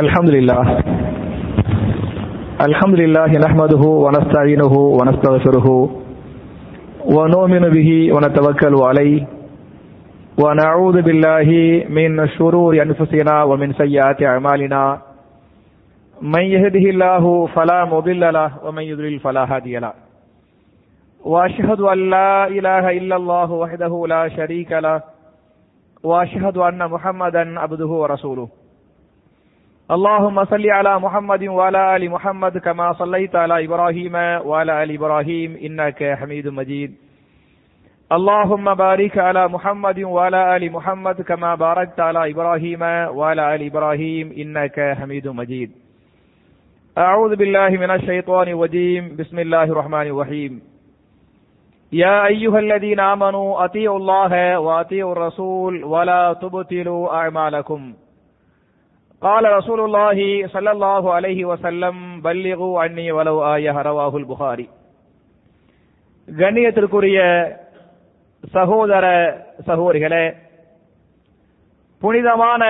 الحمد لله الحمد لله نحمده ونستعينه ونستغفره ونؤمن به ونتوكل عليه ونعوذ بالله من شرور أنفسنا ومن سيئات أعمالنا من يهده الله فلا مضل له ومن يضلل فلا هادي له. واشهد ان لا اله الا الله وحده لا شريك له. واشهد ان محمدا عبده ورسوله اللهم صل على محمد وعلى آل محمد كما صليت على إبراهيم وعلى آل إبراهيم إنك حميد مجيد. اللهم بارك على محمد وعلى آل محمد كما باركت على إبراهيم وعلى آل إبراهيم إنك حميد مجيد. أعوذ بالله من الشيطان الرجيم. بسم الله الرحمن الرحيم. يا أيها الذين آمنوا أطيعوا الله وأطيعوا الرسول ولا تبطلوا أعمالكم. قال رسول الله صلى الله عليه وسلم بلغوا عني ولو آية رواه البخاري கண்ணியத்திற்குரிய சகோதர சகோதரிகளே புனிதமான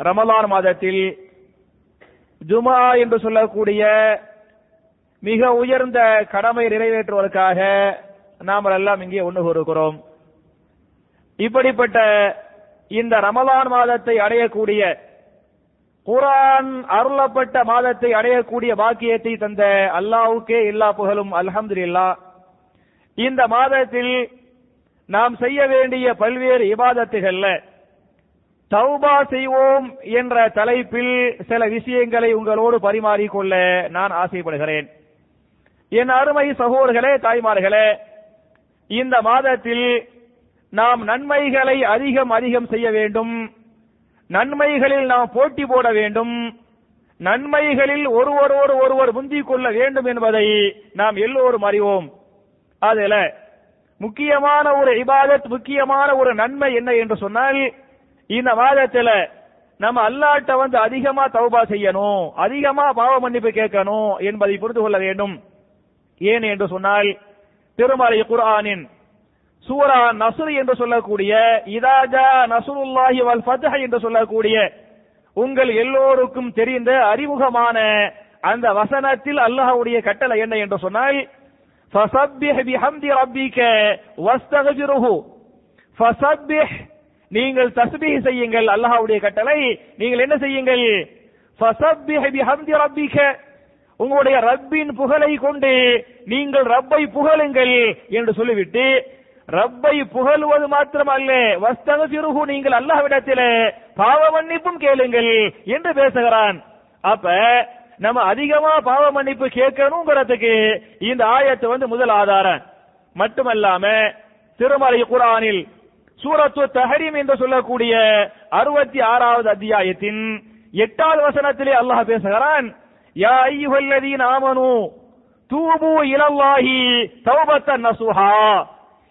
ரமலான் மாதத்தில் ஜுமா என்று சொல்லக்கூடிய மிக உயர்ந்த கடமை நிறைவேற்றுவதற்காக நாம் எல்லாம் இங்கே ஒன்று கூறுகிறோம் இப்படிப்பட்ட இந்த ரமலான் மாதத்தை அடையக்கூடிய குரான் அருளப்பட்ட மாதத்தை அடையக்கூடிய பாக்கியத்தை தந்த அல்லாவுக்கே எல்லா புகழும் அல்ஹம்துலில்லா. இந்த மாதத்தில் நாம் செய்ய வேண்டிய பல்வேறு இபாதத்துகள்ல தௌபா செய்வோம் என்ற தலைப்பில் சில விஷயங்களை உங்களோடு பரிமாறிக்கொள்ள நான் ஆசைப்படுகிறேன். என் அருமை சகோதர்களே தாய்மார்களே இந்த மாதத்தில் நாம் நன்மைகளை அதிகம் அதிகம் செய்ய வேண்டும். நன்மைகளில் நாம் போட்டி போட வேண்டும். நன்மைகளில் ஒருவரோடு ஒருவர் முந்திக் கொள்ள வேண்டும் என்பதை நாம் எல்லோரும் அறிவோம். அதுல முக்கியமான ஒரு இபாதத் முக்கியமான ஒரு நன்மை என்ன என்று சொன்னால் இந்த மாதத்துல நம்ம அல்லாட்ட வந்து அதிகமா தௌபா செய்யணும் அதிகமா பாவ மன்னிப்பு கேட்கணும் என்பதை புரிந்து கொள்ள வேண்டும். ஏன் என்று சொன்னால் திருமலை குர்ஆனின் சூரா நசுர் என்று சொல்லக்கூடிய இதாஜா நசுருல்லாஹி வல் ஃபத்ஹ் என்று சொல்லக்கூடிய உங்கள் எல்லோருக்கும் தெரிந்த அறிமுகமான அந்த வசனத்தில் அல்லாஹ்வுடைய கட்டளை என்ன என்று சொன்னால் ஃபஸப்பிஹ் பிஹம்தி ரப்பிக வஸ்தக்ஃபிருஹு ஃபஸப்பிஹ் நீங்கள் தஸ்பீஹ் செய்யுங்கள். அல்லாஹ்வுடைய கட்டளை. நீங்கள் என்ன செய்யுங்கள்? ஃபஸப்பிஹ் பிஹம்தி ரப்பிக. உங்களுடைய ரப்பின் புகழை கொண்டு நீங்கள் ரப்பை புகழுங்கள் என்று சொல்லிவிட்டு ரப்பை புகழ்வது மாத்திரமல்ல. வஸ்தகசிருகு நீங்கள் அல்லாஹ்விடத்திலே பாவ மன்னிப்பும் கேளுங்கள் என்று பேசுகிறான். அப்ப நம்ம அதிகமா பாவ மன்னிப்பு கேட்கணுங்கிறதுக்கு இந்த ஆயத்து வந்து முதல் ஆதாரம். மட்டுமல்லாம திருமலை குரானில் சூரத்து தஹரீம் என்று சொல்லக்கூடிய அறுபத்தி ஆறாவது அத்தியாயத்தின் எட்டாவது வசனத்திலே அல்லாஹ் பேசுகிறான் யா ஐயுஹல்லதீன ஆமனு தூபு இலல்லாஹி தௌபத்தன் நசுஹா.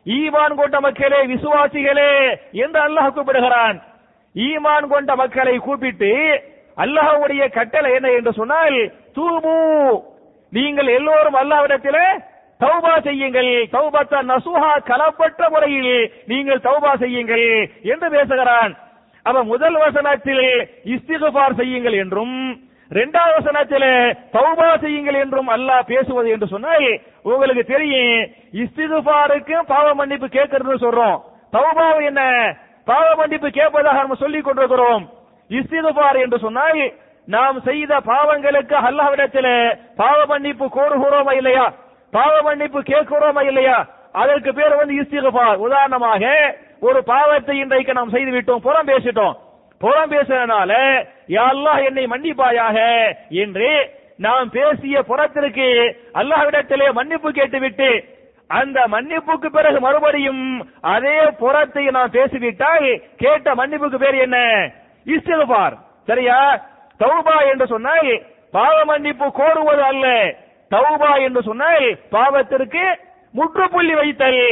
ஈமான் கொண்ட மக்களே விசுவாசிகளே என்று அல்லாஹ் கூப்பிடுகிறான். ஈமான் கொண்ட மக்களை கூப்பிட்டு அல்லாஹ்வுடைய கட்டளை என்ன என்று சொன்னால் தூபு நீங்கள் எல்லோரும் அல்லாஹ்விடத்திலே தௌபா செய்யுங்கள். தௌபத்த நசுஹா கலப்பற்ற முறையில் நீங்கள் தௌபா செய்யுங்கள் என்று பேசுகிறான். அவ முதல் வசனத்தில் இஸ்திகுபார் செய்யுங்கள் என்றும் இரண்டாவது வசனத்திலே தௌபா செய்யுங்கள் என்றும் அல்லாஹ் பேசுவது என்று சொன்னால் உங்களுக்கு தெரியும் இஸ்திகுபாருக்கும் பாவ மன்னிப்பு கேட்கறதுன்னு சொல்றோம். தௌபா என்ன? பாவ மன்னிப்பு கேட்பதாக நம்ம சொல்லிக் கொண்டிருக்கிறோம். இஸ்திகுபார் என்று சொன்னால் நாம் செய்த பாவங்களுக்கு அல்லாஹ்விடத்தில் பாவ மன்னிப்பு கோருகிறோமா இல்லையா? பாவ மன்னிப்பு கேட்கிறோமா இல்லையா? அதற்கு பேர் வந்து இஸ்திகுபார் உதாரணமாக ஒரு பாவத்தை இன்றைக்கு நாம் செய்து விட்டோம் புறம் பேசிட்டோம். புறம் பேசுறதுனால யாழ்லா என்னை மன்னிப்பாயாக என்று நாம் பேசிய புறத்திற்கு அல்லாஹ்விடத்திலே மன்னிப்பு கேட்டுவிட்டு அந்த மன்னிப்புக்கு பிறகு மறுபடியும் அதே புறத்தை நாம் பேசிவிட்டால் கேட்ட மன்னிப்புக்கு பேர் என்ன? இஸ்திகுபார் சரியா? தௌபா என்று சொன்னால் பாவ மன்னிப்பு கோருவது அல்ல. தௌபா என்று சொன்னால் பாவத்திற்கு முற்றுப்புள்ளி வைத்தல்.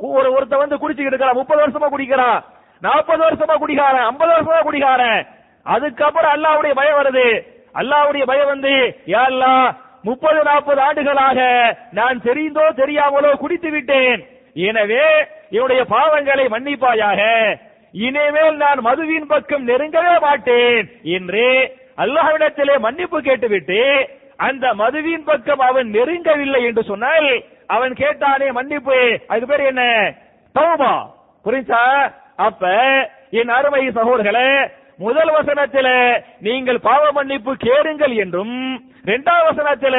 ஒரு ஒருத்த வந்து குடிச்சுக்கிட்டு இருக்கிறான் முப்பது வருஷமா குடிக்கிறான் நாற்பது வருஷமா குடிகாரன் ஐம்பது வருஷமா குடிகாரன் அதுக்கப்புறம் அல்லாவுடைய பயம் வருது. அல்லாவுடைய பயம் வந்து யா முப்பது நாற்பது ஆண்டுகளாக நான் தெரிந்தோ தெரியாமலோ குடித்து விட்டேன். எனவே என்னுடைய பாவங்களை மன்னிப்பாயாக. இனிமேல் நான் மதுவின் பக்கம் நெருங்கவே மாட்டேன். என்று அல்லாஹ்விடத்திலே மன்னிப்பு கேட்டுவிட்டு அந்த மதுவின் பக்கம் அவன் நெருங்கவில்லை என்று சொன்னால் அவன் கேட்டானே மன்னிப்பு. அதுக்கு பேர் என்ன? தௌபா. புரிஞ்சா? அப்ப என் அருமை சகோதர்களே முதல் வசனத்தில் நீங்கள் பாவ மன்னிப்பு கேளுங்கள் என்றும் இரண்டாவது வசனத்தில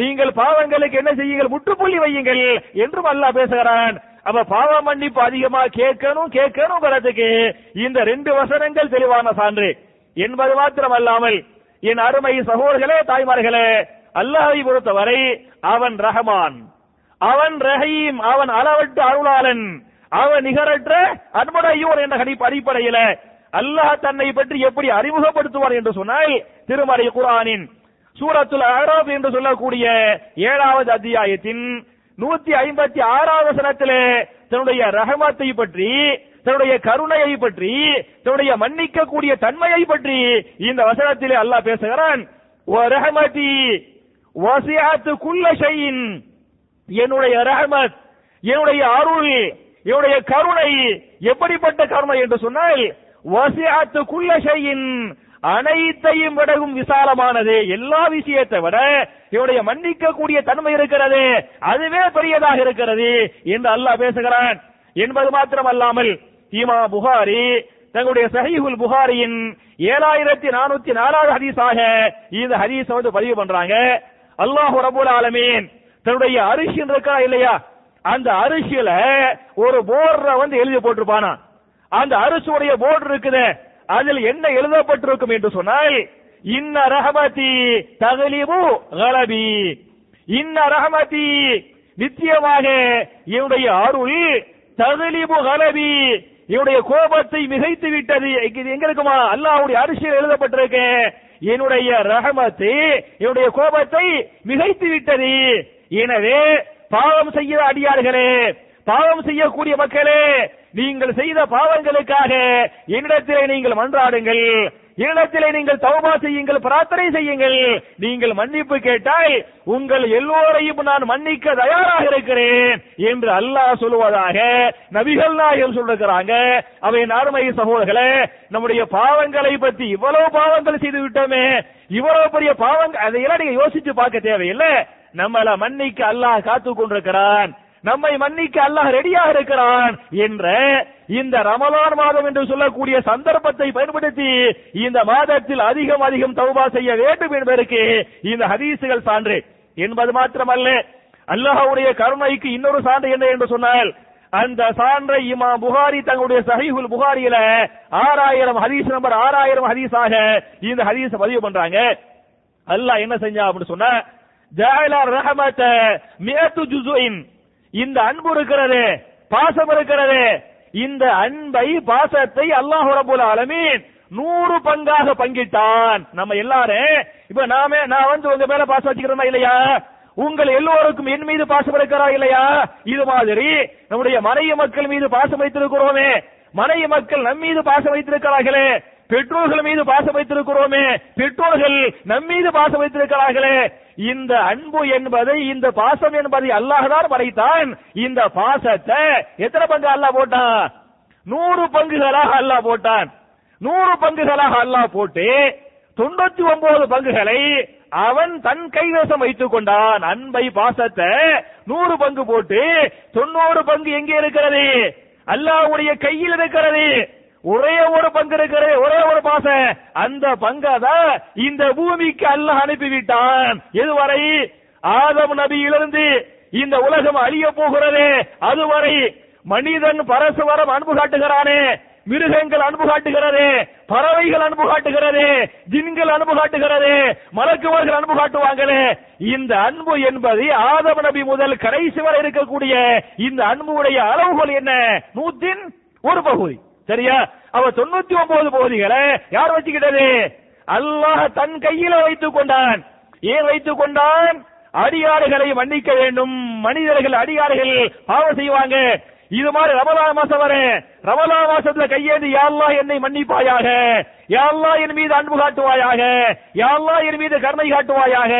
நீங்கள் பாவங்களுக்கு என்ன செய்யுங்கள் முற்றுப்புள்ளி வையுங்கள் என்றும் அல்லாஹ் பேசுகிறான். அப்ப பாவ மன்னிப்பு அதிகமா கேட்கணும் கேட்கணும் வரதுக்கு இந்த ரெண்டு வசனங்கள் தெளிவான சான்று. என்பது மாத்திரம் அல்லாமல் என் அருமை சகோதரர்களே தாய்மார்களே அல்லாஹை பொறுத்தவரை அவன் ரஹமான். அவன் ரஹீம் அவன் அளவற்ற அருளாளன். அவன் நிகரற்ற அன்புடையோர் என்ற அடிப்படையில அல்லாஹ் தன்னை பற்றி எப்படி அறிமுகப்படுத்துவார் என்று சொன்னால் திருமறை குரானின் சூரத்துல் அராப் என்று சொல்லக்கூடிய ஏழாவது அத்தியாயத்தின் நூத்தி ஐம்பத்தி ஆறாவது வசனத்திலே தன்னுடைய ரஹமத்தை பற்றி தன்னுடைய கருணையை பற்றி தன்னுடைய மன்னிக்கக்கூடிய தன்மையை பற்றி இந்த வசனத்திலே அல்லாஹ் பேசுகிறான். ரஹமதி வசியாத்து குல்ல ஷையின். என்னுடைய ரஹமத் என்னுடைய அருள் என்னுடைய கருணை எப்படிப்பட்ட கருணை என்று சொன்னால் வசியாத்து குள்ள செய்யின் அனைத்தையும் விடவும் விசாலமானது. எல்லா விஷயத்தை விட என்னுடைய மன்னிக்க கூடிய தன்மை இருக்கிறது. அதுவே பெரியதாக இருக்கிறது என்று அல்லாஹ் பேசுகிறான். என்பது மாத்திரம் அல்லாமல் இமா புகாரி தங்களுடைய சஹீஹுல் புகாரியின் ஏழாயிரத்தி நானூத்தி நாலாவது ஹதீஸாக இந்த ஹதீஸ் வந்து பதிவு பண்றாங்க. அல்லாஹ் ரபுல் ஆலமீன் தன்னுடைய அரிசின் இருக்கா இல்லையா? அந்த அரிசியில ஒரு போர்ற வந்து எழுதி போட்டிருப்பானா? அந்த அரசுடைய போர்டு இருக்குது. அதில் என்ன எழுதப்பட்டிருக்கும் என்று சொன்னால் இன்ன ரஹமதி தகலிபு கலபி. இன்ன ரஹமதி நிச்சயமாக என்னுடைய அருள் தகலிபு கலபி. என்னுடைய கோபத்தை மிகைத்து விட்டது. இது எங்க இருக்குமா? அல்லாவுடைய அரிசியில் எழுதப்பட்டிருக்கு. என்னுடைய ரகமத்தை என்னுடைய கோபத்தை மிகைத்து விட்டது. எனவே பாவம் செய்ய அடியார்களே பாவம் செய்யக்கூடிய மக்களே நீங்கள் செய்த பாவங்களுக்காக என்னிடத்திலே நீங்கள் மன்றாடுங்கள். என்னிடத்திலே நீங்கள் தௌபா செய்யுங்கள் பிரார்த்தனை செய்யுங்கள். நீங்கள் மன்னிப்பு கேட்டால் உங்கள் எல்லோரையும் நான் மன்னிக்க தயாராக இருக்கிறேன் என்று அல்லாஹ் சொல்லுவதாக நபிகள் நாயகம் சொல்லுகிறாங்க அவை நார்மை சகோதரர்களே நம்முடைய பாவங்களை பத்தி இவ்வளவு பாவங்கள் செய்து விட்டோமே. இவ்வளவு பெரிய பாவங்கள் அதையெல்லாம் நீங்க யோசிச்சு பார்க்க தேவையில்லை. நம்மள மன்னிக்க அல்லாஹ் காத்து கொண்டிருக்கிறான். நம்மை மன்னிக்க அல்லாஹ் ரெடியாக இருக்கிறான் என்ற இந்த ரமலான் மாதம் என்று சொல்லக்கூடிய சந்தர்ப்பத்தை பயன்படுத்தி இந்த மாதத்தில் அதிகம் அதிகம் தௌபா செய்ய வேண்டும் என்பதற்கு இந்த ஹதீசுகள் சான்று. என்பது மாத்திரமல்ல அல்லாஹ்வுடைய கருணைக்கு இன்னொரு சான்று என்ன என்று சொன்னால் அந்த சான்றை இமா புகாரி தங்களுடைய சஹிஹுல் புகாரியில ஆறாயிரம் ஹதீஸ் நம்பர் ஆறாயிரம் ஹதீஸாக இந்த ஹதீஸ் பதிவு பண்றாங்க. அல்லாஹ் என்ன செஞ்சா அப்படின்னு சொன்ன ஜாயிலா ரஹமத்த மியத்து ஜுசுஇன் இந்த அன்பு இருக்கிறது பாசம் இருக்கிறது. இந்த அன்பை பாசத்தை அல்லாஹ் ரபுல் ஆலமீன் நூறு பங்காக பங்கிட்டான். நம்ம எல்லாரும் இப்ப நாமே நான் வந்து உங்க மேல பாசம் வச்சுக்கிறோமா இல்லையா? உங்கள் எல்லோருக்கும் என் மீது பாசம் இருக்கிறா இல்லையா? இது மாதிரி நம்முடைய மனைவி மக்கள் மீது பாசம் வைத்திருக்கிறோமே. மனைவி மக்கள் நம் மீது பாசம் வைத்திருக்கிறார்களே. பெற்றோர்கள் மீது பாசம் வைத்திருக்கிறோமே பெற்றோர்கள் நம் மீது பாசம் வைத்திருக்கிறார்களே இந்த அன்பு என்பதை இந்த பாசம் என்பதை அல்லாஹ் படைத்தான். இந்த பாசத்தை எத்தனை பங்கு அல்லாஹ் போட்டான்? நூறு பங்குகளாக அல்லாஹ் போட்டான். நூறு பங்குகளாக அல்லாஹ் போட்டு தொண்ணூத்தி ஒன்பது பங்குகளை அவன் தன் கைவசம் வைத்துக் கொண்டான். அன்பை பாசத்தை நூறு பங்கு போட்டு தொண்ணூறு பங்கு எங்கே இருக்கிறது? அல்லாஹ்வுடைய கையில் இருக்கிறது. ஒரே ஒரு பங்கு இருக்கிறது ஒரே ஒரு பாசம் அந்த பங்கை தான் இந்த பூமிக்கு அல்லாஹ் அனுப்பிவிட்டான். இதுவரை ஆதம் நபியிலிருந்து இந்த உலகம் அழிய போகிறது. அதுவரை மனிதன் பரஸ்பரம் அன்பு காட்டுகிறானே. மிருகங்கள் அன்பு காட்டுகிறது. பறவைகள் அன்பு காட்டுகிறது. ஜின்கள் அன்பு காட்டுகிறது. மலக்குவர்கள் அன்பு காட்டுவாங்களே. இந்த அன்பு என்பது ஆதம நபி முதல் கடைசி வரை இருக்கக்கூடிய இந்த அன்புடைய அளவுகள் என்ன? நூத்தின் ஒரு பகுதி. சரியா? அவ தொண்ணூத்தி ஒன்பது போதிகளை யார் வச்சுக்கிட்டது? அல்லாஹ் தன் கையில வைத்துக் கொண்டான். ஏன் வைத்துக் கொண்டான்? அடியாறுகளை மன்னிக்க வேண்டும். மனிதர்கள் அடியாறுகள் பாவம் செய்வாங்க. இது மாதிரி ரமலான் மாசம் வர ரமலான் மாசத்துல கையேந்து யாழ்லா என்னை மன்னிப்பாயாக. யாழ்லா என் மீது அன்பு காட்டுவாயாக. யாழ்லா என் மீது கருணை காட்டுவாயாக.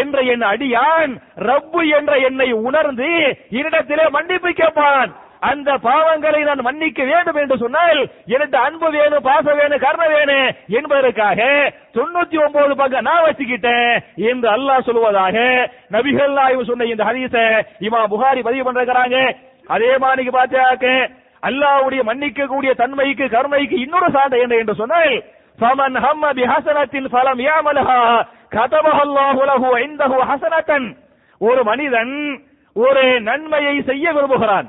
என்ற என் அடியான் ரப்பு என்ற என்னை உணர்ந்து என்னிடத்திலே மன்னிப்பு கேட்பான். அந்த பாவங்களை நான் மன்னிக்க வேண்டும் என்று சொன்னால் எனக்கு அன்பு வேணும் பாசம் வேணும் கருணை வேணும் என்பதற்காக தொண்ணூத்தி ஒன்பது பக்கம் நான் வச்சுக்கிட்டேன் என்று அல்லாஹ் சொல்லுவதாக நபிகள் ஆய்வு சொன்ன இந்த ஹதீஸ இமா புகாரி பதிவு பண்றாங்க அதே மாதிரி பார்த்தாக்க அல்லாஹ்வுடைய மன்னிக்க கூடிய தன்மைக்கு கருணைக்கு இன்னொரு சான்று என்ன என்று சொன்னால் فمن هم بحسنة فلم يعملها كتبها الله له عنده ஹசனத்தன். ஒரு மனிதன் ஒரு நன்மையை செய்ய விரும்புகிறான்.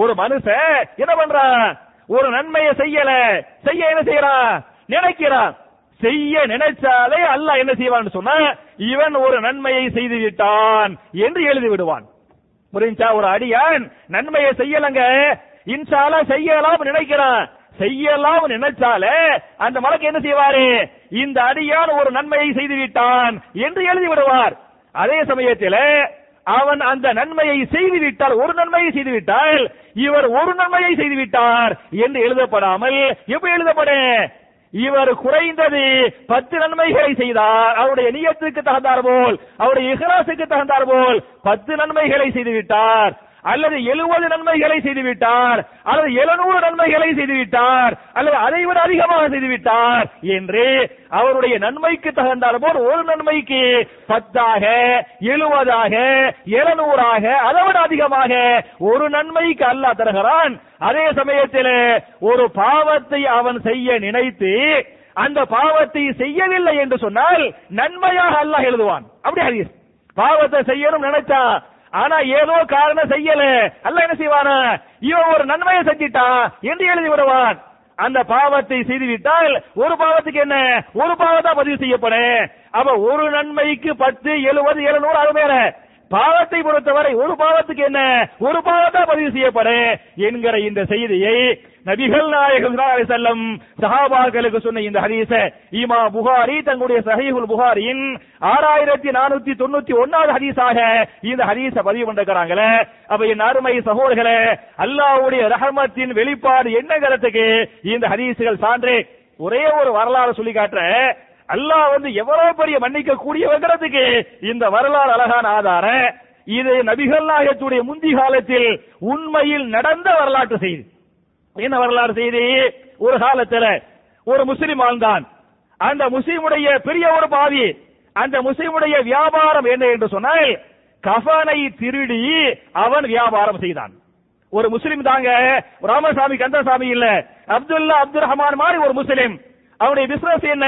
ஒரு மனுஷன் என்ன பண்றான் ஒரு நன்மையை செய்யல. செய்ய என்ன செய்யறான் நினைக்கிறான் செய்ய நினைச்சாலே அல்லாஹ் என்ன செய்வான்னு சொன்னா இவன் ஒரு நன்மையை செய்து விட்டான் என்று எழுதி விடுவான் புரிஞ்சா? ஒரு அடியான் நன்மையை செய்யலங்க. இன்சாலா செய்யலாம் நினைக்கிறான். செய்யலாம் நினைச்சாலே அந்த மலக்கு என்ன செய்வாரு? இந்த அடியான் ஒரு நன்மையை செய்து விட்டான் என்று எழுதி விடுவார் அதே சமயத்தில் அவன் அந்த நன்மையை செய்து விட்டால் ஒரு நன்மையை செய்து விட்டால் இவர் ஒரு நன்மையை செய்து விட்டார் என்று எழுதப்படாமல் எப்படி எழுதப்பட? இவர் குறைந்தது பத்து நன்மைகளை செய்தார். அவருடைய நியத்துக்கு தகுந்தார் போல் அவருடைய இஹ்லாசுக்கு தகுந்தார் போல் பத்து நன்மைகளை செய்து விட்டார் அல்லது எழுபது நன்மைகளை செய்துவிட்டார் அல்லது எழுநூறு நன்மைகளை செய்துவிட்டார் அல்லது அதை விட அதிகமாக செய்துவிட்டார் என்று அவருடைய நன்மைக்கு தகுந்தால் போல் ஒரு நன்மைக்கு பத்தாக எழுபதாக எழுநூறாக அதை விட அதிகமாக ஒரு நன்மைக்கு அல்லாஹ் தருகிறான். அதே சமயத்தில் ஒரு பாவத்தை அவன் செய்ய நினைத்து அந்த பாவத்தை செய்யவில்லை என்று சொன்னால் நன்மையாக அல்லாஹ் எழுதுவான். அப்படி ஹரிஸ் பாவத்தை செய்யணும் நினைச்சா ஆனா ஏதோ காரணம் செய்யல. அல்ல என்ன செய்வானா? இவன் ஒரு நன்மையை செஞ்சிட்டான் என்று எழுதி விடுவான். அந்த பாவத்தை செய்துவிட்டால் ஒரு பாவத்துக்கு என்ன? ஒரு பாவத்தா பதிவு செய்யப்படும். அப்ப ஒரு நன்மைக்கு பத்து எழுபது எழுநூறு அது மேல பாவத்தை பொறுத்தவரை ஒரு பாவத்துக்கு என்ன? ஒரு பாவத்தா பதிவு செய்யப்படும் என்கிற இந்த செய்தியை நபிகள் நாயகம் செல்லம் சஹாபாக்களுக்கு சொன்ன இந்த ஹதீஸ ஈமா புகாரி தங்களுடைய சஹீஹுல் புகாரியின் ஆறாயிரத்தி நானூத்தி தொண்ணூத்தி ஒன்னாவது ஹதீஸாக இந்த ஹதீஸ பதிவு பண்ணிருக்கிறாங்களே. அப்ப என் அருமை சகோதரர்களே அல்லாவுடைய ரஹமத்தின் வெளிப்பாடு என்னங்கிறதுக்கு இந்த ஹதீஸுகள் சான்று ஒரே ஒரு வரலாறு சொல்லி காட்டுற. அல்லாஹ் வந்து எவ்வளவு பெரிய மன்னிக்க கூடியவங்கிறதுக்கு இந்த வரலாறு அழகான ஆதாரம். இது நபிகள் நாயகத்துடைய முந்தி காலத்தில் உண்மையில் நடந்த வரலாற்று செய்தி. என்ன வரலாறு செய்தி? ஒரு காலத்துல ஒரு முஸ்லிம் வாழ்ந்தான். அந்த முஸ்லிமுடைய பெரிய ஒரு பாவி அந்த முஸ்லிமுடைய வியாபாரம் என்ன என்று சொன்னால் கஃபானை திருடி அவன் வியாபாரம் செய்தான். ஒரு முஸ்லிம் தாங்க ராமசாமி கந்தசாமி இல்ல அப்துல்லா அப்துல் ரஹ்மான் மாதிரி ஒரு முஸ்லிம். அவனுடைய பிசினஸ் என்ன?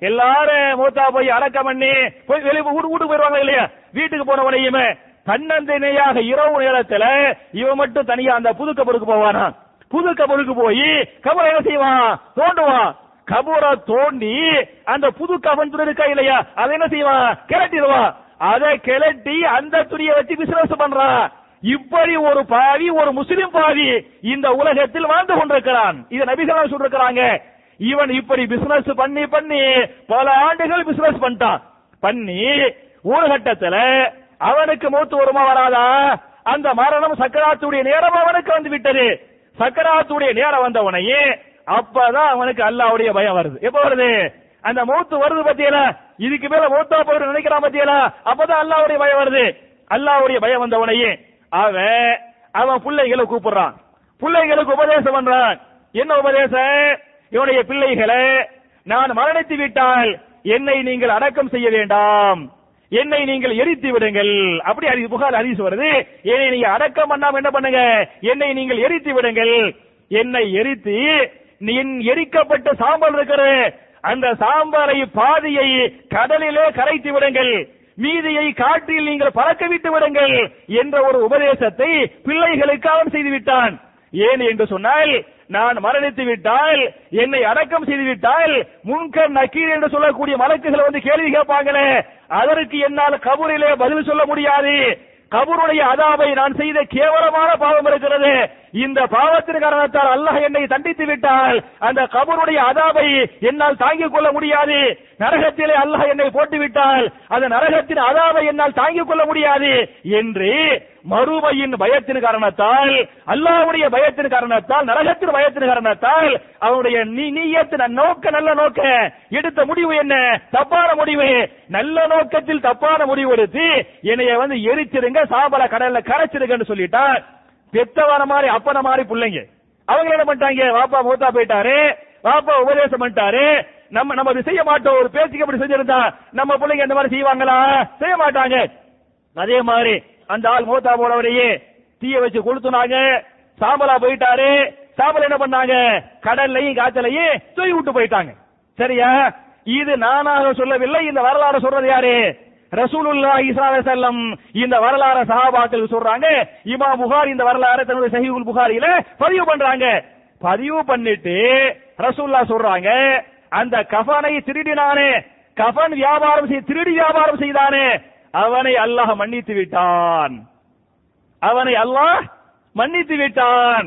எல்லாரும் மூத்தா போய் அடக்கம் பண்ணி போய் வெளியே வீட்டு வீட்டுக்கு போயிருவாங்க இல்லையா? வீட்டுக்கு போனவனையுமே தன்னந்தனியாக இரவு நேரத்துல இவன் மட்டும் தனியா அந்த புதுக்க கபருக்கு போவானா? புது கபருக்கு போய் கபரை என்ன செய்வான் தோண்டுவான் கபரை தோண்டி அந்த புது கபன் துணி இருக்கா இல்லையா? அதை என்ன செய்வான் கிளட்டிடுவான் அதை கிளட்டி அந்த துணியை வச்சு பிசினஸ் பண்றான் இப்படி ஒரு பாவி ஒரு முஸ்லிம் பாவி இந்த உலகத்தில் வாழ்ந்து கொண்டிருக்கிறான். இதை நபிகள் சொல்லிருக்கிறாங்க. இவன் இப்படி பிசினஸ் பண்ணி பண்ணி பல ஆண்டுகள் பிசினஸ் பண்ணிட்டான். பண்ணி ஒரு கட்டத்துல அவனுக்கு மூத்து வருமா வராதா? அந்த மரணம் சக்கராத்துடைய நேரம் அவனுக்கு வந்து விட்டது. சக்கராத்துடைய நேரம் வந்தவனையே அப்பதான் அவனுக்கு அல்லாவுடைய பயம் வருது. எப்ப வருது? அந்த மூத்து வருது பத்தியல இதுக்கு மேல மூத்தா போயிரு நினைக்கிறான் பத்தியல அப்பதான் அல்லாவுடைய பயம் வருது. அல்லாவுடைய பயம் வந்தவனையே அவன் அவன் பிள்ளைகளை கூப்பிடுறான். பிள்ளைகளுக்கு உபதேசம் பண்றான். என்ன உபதேசம்? இவனுடைய பிள்ளைகளை நான் மரணித்து விட்டால் என்னை நீங்கள் அடக்கம் செய்ய வேண்டாம். என்னை நீங்கள் எரித்து விடுங்கள். அப்படி அறி புகார் அறிவிச்சு வருது. என்னை நீங்க அடக்கம் பண்ணாம என்ன பண்ணுங்க? என்னை நீங்கள் எரித்து விடுங்கள். என்னை எரித்து என் எரிக்கப்பட்ட சாம்பல் இருக்கிற அந்த சாம்பாரை பாதியை கடலிலே கரைத்து விடுங்கள். மீதியை காற்றில் நீங்கள் பறக்க விட்டு விடுங்கள் என்ற ஒரு உபதேசத்தை பிள்ளைகளுக்கு அவன் செய்து விட்டான். ஏன் என்று சொன்னால் நான் மரணித்து விட்டால் என்னை அடக்கம் செய்து விட்டால் முன்கர் நக்கீர் என்று சொல்லக்கூடிய மலக்குகள் வந்து கேள்வி கேட்பாங்களே. அதற்கு என்னால் கபூரிலே பதில் சொல்ல முடியாது. கபூருடைய அதாவை நான் செய்த கேவலமான பாவம் இருக்கிறது. இந்த பாவத்தின் காரணத்தால் அல்லாஹ் என்னை தண்டித்து விட்டால் அந்த கபருடைய அதாவை என்னால் தாங்கிக் கொள்ள முடியாது. நரகத்திலே அல்லாஹ் என்னை போட்டு விட்டால் அந்த நரகத்தின் அதாவை என்னால் தாங்கிக் கொள்ள முடியாது என்று மறுமையின் பயத்தின் காரணத்தால் அல்லாஹ்வுடைய பயத்தின் காரணத்தால் நரகத்தின் பயத்தின் காரணத்தால் அவனுடைய நீ நீயத்தின் நோக்க நல்ல நோக்க எடுத்த முடிவு என்ன? தப்பான முடிவு. நல்ல நோக்கத்தில் தப்பான முடிவு எடுத்து என்னைய வந்து எரிச்சிருங்க சாம்பல கடல்ல கரைச்சிருங்கன்னு சொல்லிட்டான். பெத்தவன மாதிரி அப்பன மாதிரி பிள்ளைங்க. அவங்க என்ன பண்ணிட்டாங்க? வாப்பா மூத்தா போயிட்டாரு. வாப்பா உபதேசம் பண்ணிட்டாரு. நம்ம நம்ம இது செய்ய மாட்டோம். ஒரு பேச்சுக்கு அப்படி செஞ்சிருந்தா நம்ம பிள்ளைங்க அந்த மாதிரி செய்வாங்களா? செய்ய மாட்டாங்க. அதே மாதிரி அந்த ஆள் மூத்தா போனவரையே தீய வச்சு கொளுத்துனாங்க. சாம்பலா போயிட்டாரு. சாம்பல் என்ன பண்ணாங்க? கடல்லையும் காய்ச்சலையும் தூய் விட்டு போயிட்டாங்க. சரியா? இது நானாக சொல்லவில்லை. இந்த வரலாறு சொல்றது யாரு? ரசூலுல்லா ஸல்லல்லாஹு செல்லம் இந்த வரலாறு சஹாபாக்கள் சொல்றாங்க. இமா புகார் இந்த வரலாறு தன்னுடைய சஹீஹுல் புகாரியில பதிவு பண்றாங்க. பதிவு பண்ணிட்டு ரசூல்லா சொல்றாங்க அந்த கஃபனை திருடினானே கஃபன் வியாபாரம் செய்ய திருடி வியாபாரம் செய்தானே அவனை அல்லாஹ் மன்னித்து விட்டான். அவனை அல்லாஹ் மன்னித்து விட்டான்.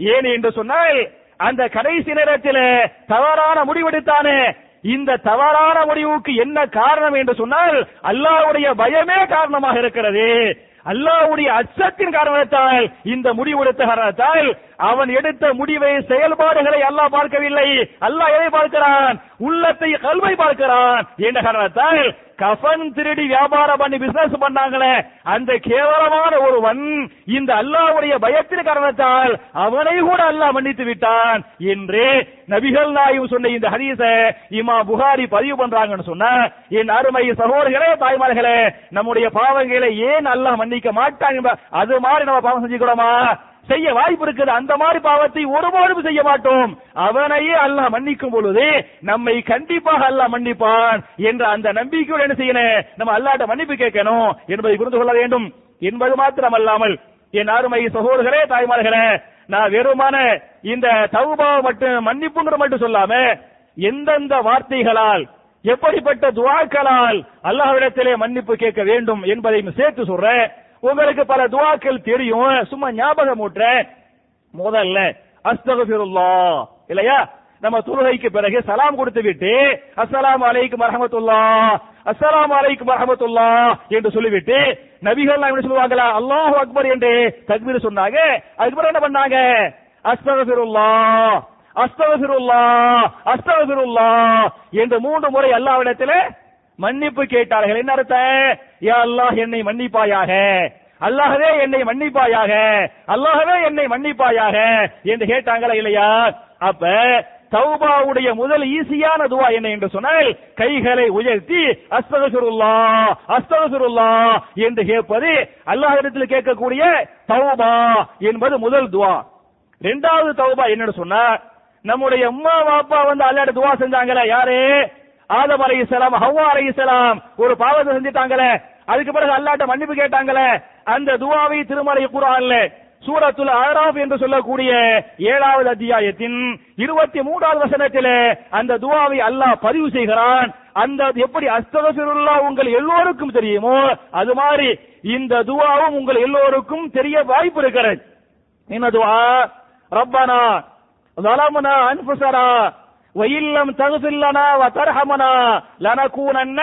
ஏன் என்று சொன்னால் அந்த கடைசி நேரத்தில் தவறான முடிவெடுத்தானே இந்த தவறான முடிவுக்கு என்ன காரணம் என்று சொன்னால் அல்லாவுடைய பயமே காரணமாக இருக்கிறது. அல்லாவுடைய அச்சத்தின் காரணத்தால் இந்த முடிவெடுத்த காரணத்தால் அவன் எடுத்த முடிவை செயல்பாடுகளை அல்லாஹ் பார்க்கவில்லை. அல்லாஹ் எதை பார்க்கிறான்? உள்ளத்தை கல்வை பார்க்கிறான். என்ற காரணத்தால் கஃன் திருடி வியாபாரம் பண்ணி பிசினஸ் பண்ணாங்களே அந்த கேவலமான ஒருவன் இந்த அல்லாவுடைய பயத்தின் காரணத்தால் அவனை கூட அல்லாஹ் மன்னித்து விட்டான் என்று நபிகள் நாயும் சொன்ன இந்த ஹதீச இமா புகாரி பதிவு பண்றாங்கன்னு சொன்னா என் அருமை சகோதரர்களே தாய்மார்களே நம்முடைய பாவங்களை ஏன் அல்லாஹ் மன்னிக்க மாட்டாங்க அது மாதிரி நம்ம பாவம் செஞ்சுக்கிறோமா? செய்ய வாய்ப்பு இருக்குது. அந்த மாதிரி பாவத்தை ஒருபோதும் செய்ய மாட்டோம். அவனையே அல்லாஹ் மன்னிக்கும் பொழுது நம்மை கண்டிப்பாக அல்லாஹ் மன்னிப்பான் என்ற அந்த நம்பிக்கையோடு என்ன செய்யணும்? நம்ம அல்லாட்ட மன்னிப்பு கேட்கணும் என்பதை புரிந்து கொள்ள வேண்டும். என்பது மாத்திரம் அல்லாமல் என் அருமை சகோதரர்களே தாய்மார்களே நான் வெறுமான இந்த தௌபா மட்டும் மன்னிப்புங்கிற மட்டும் சொல்லாம எந்தெந்த வார்த்தைகளால் எப்படிப்பட்ட துவாக்களால் அல்லாஹ்விடத்திலே மன்னிப்பு கேட்க வேண்டும் என்பதையும் சேர்த்து சொல்றேன். உங்களுக்கு பல துவாக்கள் தெரியும். சும்மா ஞாபகம் ஊட்டுறேன் முதல்ல அஸ்தகபிருல்லாஹ் இல்லையா? நம்ம தொழுகைக்கு பிறகு சலாம் கொடுத்து விட்டு அஸ்ஸலாமு அலைக்கும் வரஹமத்துல்லாஹ் அஸ்ஸலாமு அலைக்கும் வரஹமத்துல்லாஹ் என்று சொல்லிவிட்டு நபிகள் என்ன சொல்லுவாங்களா? அல்லாஹ் அக்பர் என்று தக்பீர் சொன்னாங்க. அதுக்கப்புறம் என்ன பண்ணாங்க? அஸ்தகபிருல்லாஹ் அஸ்தகபிருல்லாஹ் அஸ்தகபிருல்லாஹ் என்று மூன்று முறை அல்லாஹ்விடத்திலே மன்னிப்பு கேட்டார்கள். என்ன அர்த்தம்? யா அல்லாஹ் என்னை மன்னிப்பாயாக. அல்லாஹவே என்னை மன்னிப்பாயாக. அல்லாஹவே என்னை மன்னிப்பாயாக என்று கேட்டாங்களா இல்லையா? அப்ப தௌபாவுடைய முதல் ஈஸியான துவா என்ன என்று சொன்னால் கைகளை உயர்த்தி அஸ்தகசுருல்லா அஸ்தகசுருல்லா என்று கேட்பது அல்லாஹ்விடத்தில் கேட்கக்கூடிய தௌபா என்பது முதல் துவா. இரண்டாவது தௌபா என்னன்னு சொன்னா நம்முடைய அம்மா பாப்பா வந்து அல்லாட துவா செஞ்சாங்களா? யாரு? ஆதம் அலைஹிஸ்ஸலாம் ஹவ்வா அலைஹிஸ்ஸலாம் ஒரு பாவத்தை செஞ்சிட்டாங்களே அதுக்கு பிறகு அல்லாட்ட மன்னிப்பு கேட்டாங்களே அந்த துவாவை திருமலை குர்ஆன்ல சூரத்துல் ஆராப் என்று சொல்லக்கூடிய ஏழாவது அத்தியாயத்தின் இருபத்தி மூன்றாவது வசனத்திலே அந்த துவாவை அல்லாஹ் பதிவு செய்கிறான் அந்த எப்படி அஸ்தகபிருல்லா உங்கள் எல்லோருக்கும் தெரியுமோ அது மாதிரி இந்த துவாவும் உங்கள் எல்லோருக்கும் தெரிய வாய்ப்பு இருக்கிறது என்ன துவா ரப்பனா ظلمنا أنفسنا வயில்லம் தகுசில்லனா வதர்ஹமனா லனகூனன்ன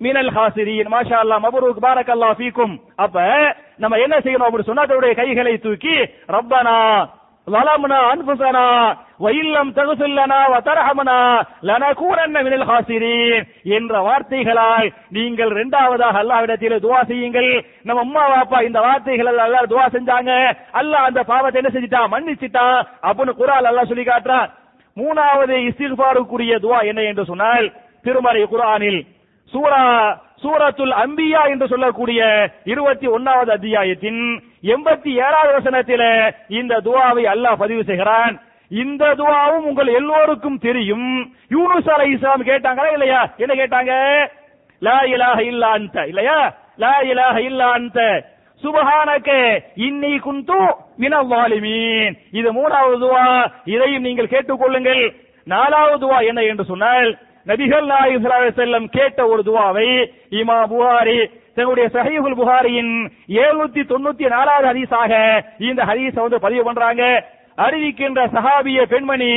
மினல் ஹாசிரியின் மாஷா அல்லா மபரூக் பாரக் அல்லா ஃபீக்கும் அப்ப நம்ம என்ன செய்யணும் அப்படி சொன்னா கைகளை தூக்கி ரப்பனா வலம்னா அன்புசனா வயில்லம் தகுசுல்லனா வதரஹமனா லனகூரன்ன மினல் ஹாசிரீன் என்ற வார்த்தைகளால் நீங்கள் இரண்டாவதாக அல்லாஹ்விடத்தில் துவா செய்யுங்கள். நம்ம அம்மா பாப்பா இந்த வார்த்தைகள் அல்லாஹ் துவா செஞ்சாங்க. அல்லாஹ் அந்த பாவத்தை என்ன செஞ்சிட்டான்? மன்னிச்சிட்டான். அப்படின்னு குரான் அல்லாஹ் சொல்லி காட்டுறான். மூணாவது இஸ்திக்பாருக்குரிய துவா என்ன என்று சொன்னால் திருமறை குரானில் சூரா சூரத்துல் அம்பியா என்று சொல்லக்கூடிய இருபத்தி ஒன்னாவது அத்தியாயத்தின் எண்பத்தி ஏழாவது வசனத்தில இந்த துவாவை அல்லாஹ் பதிவு செய்கிறான். இந்த துவாவும் உங்கள் எல்லோருக்கும் தெரியும். யூனுஸ் அலை இஸ்லாம் கேட்டாங்களா இல்லையா? என்ன கேட்டாங்க? லா இலாஹ இல்லா அன்த. இல்லையா? லா இலாஹ இல்லா அன்த. சுபஹானக இன்னி குந்து மினல் வாலிமீன் இது மூணாவது துவா. இதையும் நீங்கள் கேட்டுக்கொள்ளுங்கள். நாலாவது துவா என்ன என்று சொன்னால் நபிகள் நாயகம் செல்லம் கேட்ட ஒரு துவாவை இமா புகாரி தன்னுடைய சஹீஹுல் புகாரியின் 794 நாலாவது ஹதீஸாக இந்த ஹதீஸை வந்து பதிவு பண்றாங்க. அறிவிக்கின்ற சஹாபிய பெண்மணி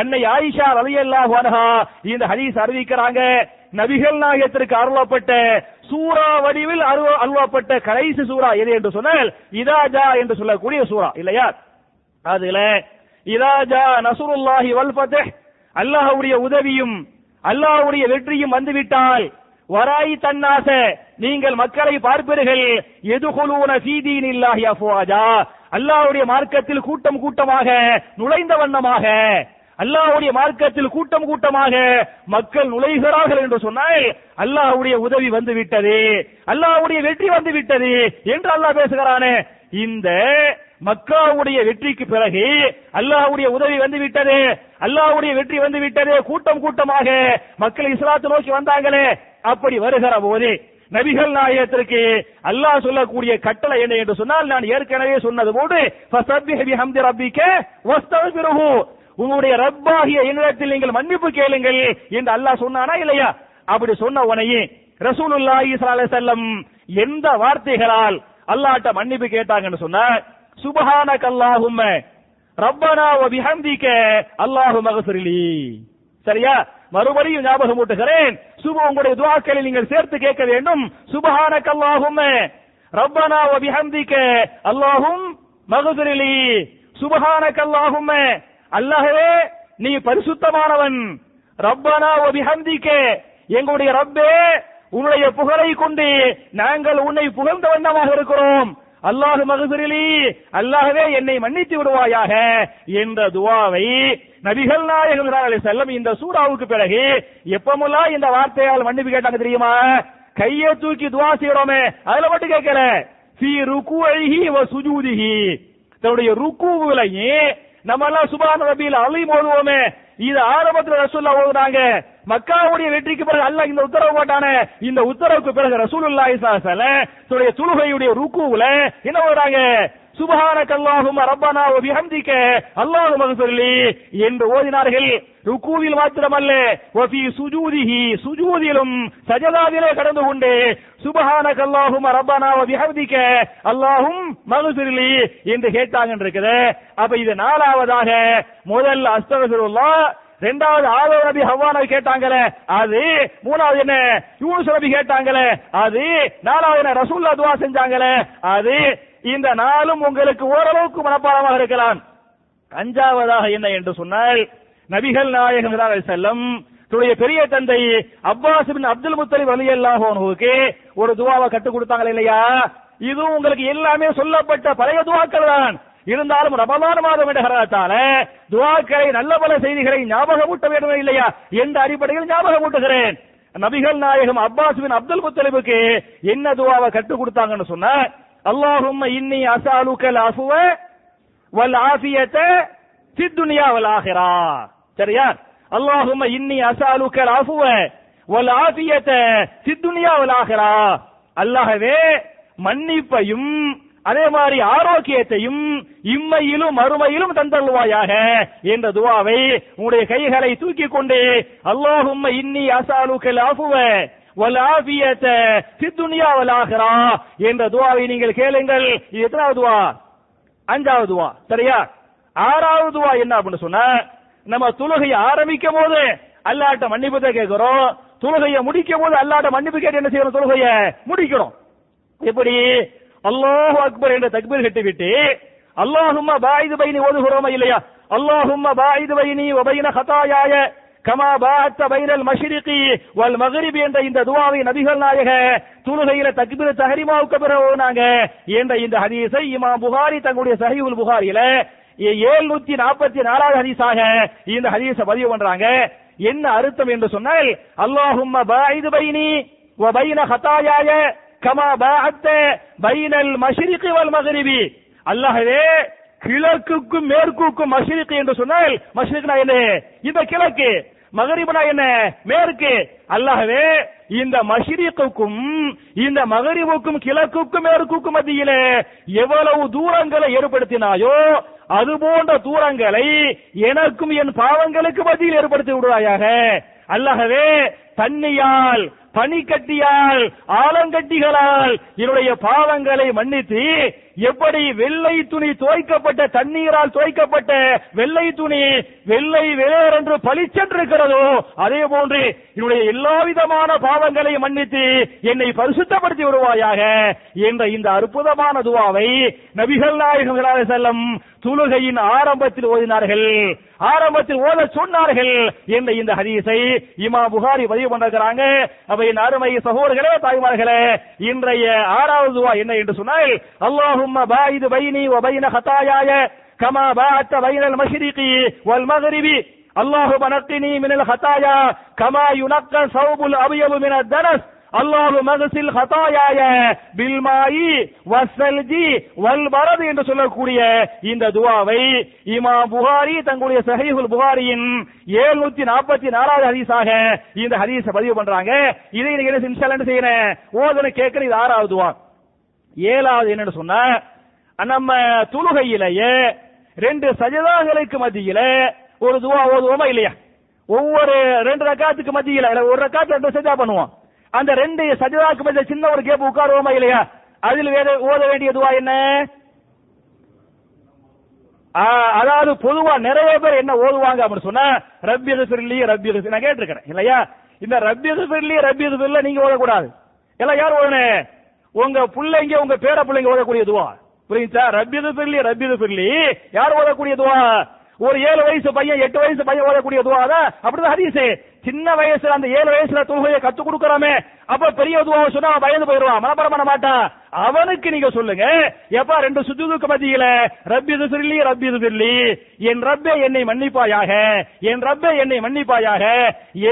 அன்னை ஆயிஷா ரலியல்லாஹு அன்ஹா இந்த ஹதீஸ் அறிவிக்கிறாங்க. நபிகள் நாயகத்திற்கு அருளப்பட்ட சூரா வடிவில் அருளப்பட்ட கடைசி சூரா எது என்று சொன்னால் இதாஜா என்று சொல்லக்கூடிய சூரா இல்லையா? அதுல இதாஜா நசுருல்லாஹி வல் அல்லாஹ்வுடைய உதவியும் அல்லாஹ்வுடைய வெற்றியும் வந்துவிட்டால் வராய் தன்னாச நீங்கள் மக்களை பார்ப்பீர்கள் எதுகுலூன சீதீன் இல்லாஹி அஃவாஜா அல்லாஹ்வுடைய மார்க்கத்தில் கூட்டம் கூட்டமாக நுழைந்த வண்ணமாக அல்லாஹ்வுடைய மார்க்கத்தில் கூட்டம் கூட்டமாக மக்கள் நுழைகிறார்கள் என்று சொன்னால் அல்லாஹ்வுடைய உதவி வந்து விட்டது அல்லாஹ்வுடைய வெற்றி வந்து விட்டது என்று அல்லாஹ் பேசுகிறானே. இந்த மக்காவுடைய வெற்றிக்கு பிறகு அல்லாஹ்வுடைய உதவி வந்து விட்டது அல்லாஹ்வுடைய வெற்றி வந்து விட்டது கூட்டம் கூட்டமாக மக்கள் இஸ்லாத்தை நோக்கி வந்தாங்களே. அப்படி வருகிற போது நபிகள் நாயகத்திற்கு அல்லாஹ் சொல்லக்கூடிய கட்டளை என்ன என்று சொன்னால் நான் ஏற்கனவே சொன்னது போது உங்களுடைய ரப்பாகிய என்னிடத்தில் நீங்கள் மன்னிப்பு கேளுங்கள் என்று அல்லாஹ் சொன்னானா இல்லையா? அப்படி சொன்ன உனையே ரசூலுல்லாஹி ஸல்லல்லாஹு அலைஹி எந்த வார்த்தைகளால் அல்லாஹ்ட்ட மன்னிப்பு கேட்டாங்கன்னு சொன்னா சுபஹானக அல்லாஹும்ம ரப்பனா வ பிஹம்திக அல்லாஹு மக்ஃபிர்லி சரியா? மறுபடியும் ஞாபகம் ஊட்டுகிறேன். சுப உங்களுடைய துவாக்களை நீங்கள் சேர்த்து கேட்க வேண்டும். சுபஹானக அல்லாஹும்ம ரப்பனா வ பிஹம்திக அல்லாஹும் மக்ஃபிர்லி சுபஹானக அல்லாஹும்ம அல்லாஹவே நீ பரிசுத்தமானவன். ரப்பனா வ பிஹம்திக எங்களுடைய ரப்பே உன்னுடைய புகழை கொண்டு நாங்கள் உன்னை புகழ்ந்த வண்ணமாக இருக்கிறோம். அல்லாஹு மகசிரிலி அல்லாஹவே என்னை மன்னித்து விடுவாயாக என்ற துவாவை நபிகள் நாயகம் அலி செல்லம் இந்த சூறாவுக்கு பிறகு எப்பமெல்லாம் இந்த வார்த்தையால் மன்னிப்பு கேட்டாங்க தெரியுமா? கையை தூக்கி துவா செய்யறோமே அதுல மட்டும் கேட்கல. ஃபி ருக்குஹி வ சுஜூதிஹி. தன்னுடைய ருக்குவிலையும் நம்ம எல்லாம் சுபான ரபியில் அலீம் ஓதுவோமே இது ஆரம்பத்துல ரசூல்லா ஓதுறாங்க மக்காவுடைய வெற்றிக்கு பிறகு அல்ல இந்த உத்தரவு போட்டானே. இந்த உத்தரவுக்கு பிறகு ரசூலுல்லாஹி ஸல்லல்லாஹு அலைஹி வஸல்லம் தொழுகையுடைய ருக்குவுல என்ன ஓடுறாங்க? சுபஹானக அல்லாஹும்ம ரப்பனா வ பிஹம்திக அல்லாஹு மக்ஃபிர்லி என்று ஓதினார்கள். ருக்கூவில் மாத்திரமல்ல. வஃபி சுஜூதிஹி சுஜூதிலும் சஜதாவிலே கடந்து கொண்டு சுபஹானக அல்லாஹும்ம ரப்பனா வ பிஹம்திக அல்லாஹும் மக்ஃபிர்லி என்று கேட்டாங்க இருக்குது அப்ப இது நாலாவதாக முதல் அஸ்தகஃபிருல்லாஹ் ரெண்டாவது ஆதவ நபி ஹவ்வா கேட்டாங்களே அது மூணாவது என்ன? யூனுஸ் நபி கேட்டாங்களே அது நாலாவது என்ன? ரசூல்லா துவா செஞ்சாங்களே அது இந்த நாளும் உங்களுக்கு ஓரளவுக்கு மனப்பாடமாக இருக்கலாம். அஞ்சாவதாக என்ன என்று சொன்னால் நபிகள் நாயகம் செல்லம் தன்னுடைய பெரிய தந்தை அப்பாஸ் பின் அப்துல் முத்தலிப் ரலியல்லாஹு அல்லாஹோனுக்கு ஒரு துவாவை கற்றுக் கொடுத்தாங்களே இல்லையா? இது உங்களுக்கு எல்லாமே சொல்லப்பட்ட பழைய துவாக்கள் தான். இருந்தாலும் ரமலான் மாதம் என்ற துவாக்களை நல்ல பல செய்திகளை ஞாபகமூட்ட வேண்டும் இல்லையா? எந்த அடிப்படையில் ஞாபகமூட்டுகிறேன். நபிகள் நாயகம் அப்பாஸ் பின் அப்துல் முத்தலிபுக்கு என்ன துவாவை கற்றுக் கொடுத்தாங்கன்னு சொன்னா அல்லாஹும் இன்னி அசாலுக்கல் அஃபுவ வல் ஆஃபியத சித்துனியா வல் சரியா? அல்லாஹும் இன்னி அசாலுக்கல் அஃபுவ வல் ஆஃபியத சித்துனியா துன்யா வல் மன்னிப்பையும் அதே மாதிரி ஆரோக்கியத்தையும் இம்மையிலும் மறுமையிலும் தந்தருவாயாக என்ற துவாவை உங்களுடைய கைகளை தூக்கி கொண்டு அல்லாஹும் இன்னி அசாலுக்கல் அஃபுவ வல் ஆஃபியத ஃபி என்ற துவாவை நீங்கள் கேளுங்கள். இது எத்தனாவது துவா? அஞ்சாவது துவா. சரியா? ஆறாவது துவா என்ன அப்படின்னு சொன்னா நம்ம துலகையை ஆரம்பிக்கும் போது அல்லாட்ட மன்னிப்பு தான் கேட்கிறோம். தொழுகையை முடிக்கும் போது அல்லாட்ட மன்னிப்பு கேட்டு என்ன செய்யணும்? தொழுகையை முடிக்கணும். எப்படி? அல்லாஹு அக்பர் என்ற தக்பீர் கட்டிவிட்டு அல்லாஹும்மா பாயிது பைனி ஓதுகிறோமா இல்லையா? அல்லாஹும்மா பாயிது பைனி ஒபைன ஹதாயாய கமா பாத்த பைனல் மஷ்ரிகி வல் மகரிபி என்ற இந்த துவாவை நபிகள் நாயக தொழுகையில தக்பீர் தஹரிமாவுக்கு பிறகு நாங்க என்ற இந்த ஹதீஸை இமாம் புகாரி தங்களுடைய சஹீஹுல் புகாரியில ஏழ்நூத்தி நாற்பத்தி நாலாவது ஹதீஸாக இந்த ஹதீஸ பதிவு பண்றாங்க. என்ன அர்த்தம் என்று சொன்னால் அல்லாஹும்ம பாயிது பைனி வபைன ஹதாயாய கமா பாத்த பைனல் மஷ்ரிகி வல் மகரிபி அல்லாஹ்வே கிழக்குக்கும் மேற்குக்கும் மஷிரிக்கு என்று சொன்னால் மஷிரிக்னா என்ன? இந்த கிழக்கு. மகரிபனா என்ன? மேற்கு. அல்லாஹ்வே இந்த மஷிரிக்குக்கும் இந்த மகரிபுக்கும் கிழக்குக்கும் மேற்குக்கும் மத்தியிலே எவ்வளவு தூரங்களை ஏற்படுத்தினாயோ அது போன்ற தூரங்களை எனக்கும் என் பாவங்களுக்கு மத்தியில் ஏற்படுத்தி விடுவாயாக. அல்லஹவே தண்ணியால் பனிக்கட்டியால் ஆலங்கட்டிகளால் என்னுடைய பாவங்களை மன்னித்து எப்படி வெள்ளை துணி துவைக்கப்பட்ட தண்ணீரால் துவைக்கப்பட்ட வெள்ளை துணி வெள்ளை வேர் என்று பளிச்சென்றிருக்கிறதோ அதே போன்று என்னுடைய எல்லா விதமான பாவங்களை மன்னித்து என்னை பரிசுத்தப்படுத்தி வருவாயாக என்ற இந்த அற்புதமான துவாவை நபிகள் நாயகம் ஸல்லல்லாஹு அலைஹி தொழுகையின் ஆரம்பத்தில் ஓதினார்கள். ஆரம்பத்தில் ஓத சொன்னார்கள் என்ற இந்த ஹதீஸை இமா புகாரி பதிவு பண்ணிருக்கிறாங்க. அப்ப என் அருமை சகோதரர்களே தாய்மார்களே இன்றைய ஆறாவது துவா என்ன என்று சொன்னால் அல்லாஹ் اللهم باعد بيني وبين خطاياي كما باعدت بين المشرق والمغرب. اللهم نقني من الخطايا كما ينقى الثوب الابيض من الدنس. அல்லாஹும் மகசில் ஹதாயாய பில்மாயி வசல்ஜி வல்பரது என்று சொல்லக்கூடிய இந்த துவாவை இமா புகாரி தங்களுடைய சஹீஹுல் புகாரியின் ஏழுநூத்தி நாற்பத்தி நாலாவது ஹதீஸாக இந்த ஹதீஸை பதிவு பண்றாங்க. இதை நீங்க என்ன செய்யணும்? ஓதனை கேட்கணும் இது ஆறாவது துவா. ஏழாவது என்னன்னு சொன்னா நம்ம தொழுகையிலேயே ரெண்டு சஜதாங்களுக்கு மத்தியில ஒரு துவா ஓதுவோமா இல்லையா? ஒவ்வொரு ரெண்டு ரக்காத்துக்கு மத்தியில ஒரு ரக்காத்து ரெண்டு சஜா பண்ணுவோம். அந்த ரெண்டு சஜதாக்கு மத்தியில சின்ன ஒரு கேப் உட்காருவோமா இல்லையா? அதில் வேற ஓத வேண்டிய துவா என்ன? அதாவது பொதுவா நிறைய பேர் என்ன ஓதுவாங்க அப்படின்னு சொன்னா ரப்பி ஃபிர்லி ரப்பி ஃபிர்லி. நான் கேட்டிருக்கிறேன் இல்லையா? இந்த ரப்பி ஃபிர்லி ரப்பி ஃபிர்லி நீங்க ஓதக்கூடாது. எல்லாம் யார் ஓடணும் உங்க பிள்ளைங்க உங்க பேர பிள்ளைங்க ஓதக்கூடிய துவா. புரியுதா? ரப்பி ஃபிர்லி ரப்பி ஃபிர்லி யார் ஓதக்கூடிய துவா? ஒரு ஏழு வயசு பையன் எட்டு வயசு பையன் ஓடக்கூடிய துவா தான் அப்படிதான் ஹரிசு சின்ன வயசுல அந்த ஏழு வயசுல தொழுகையை கத்து கொடுக்கறாமே அப்ப பெரிய துவா சொன்னா பயந்து போயிருவான் மனப்பாடம் பண்ண மாட்டான். அவனுக்கு நீங்க சொல்லுங்க எப்பா ரெண்டு சுஜூதுக்கு மத்தியில ரப்பி துபிர்லி ரப்பி துபிர்லி என் ரப்பே என்னை மன்னிப்பாயாக என் ரப்பே என்னை மன்னிப்பாயாக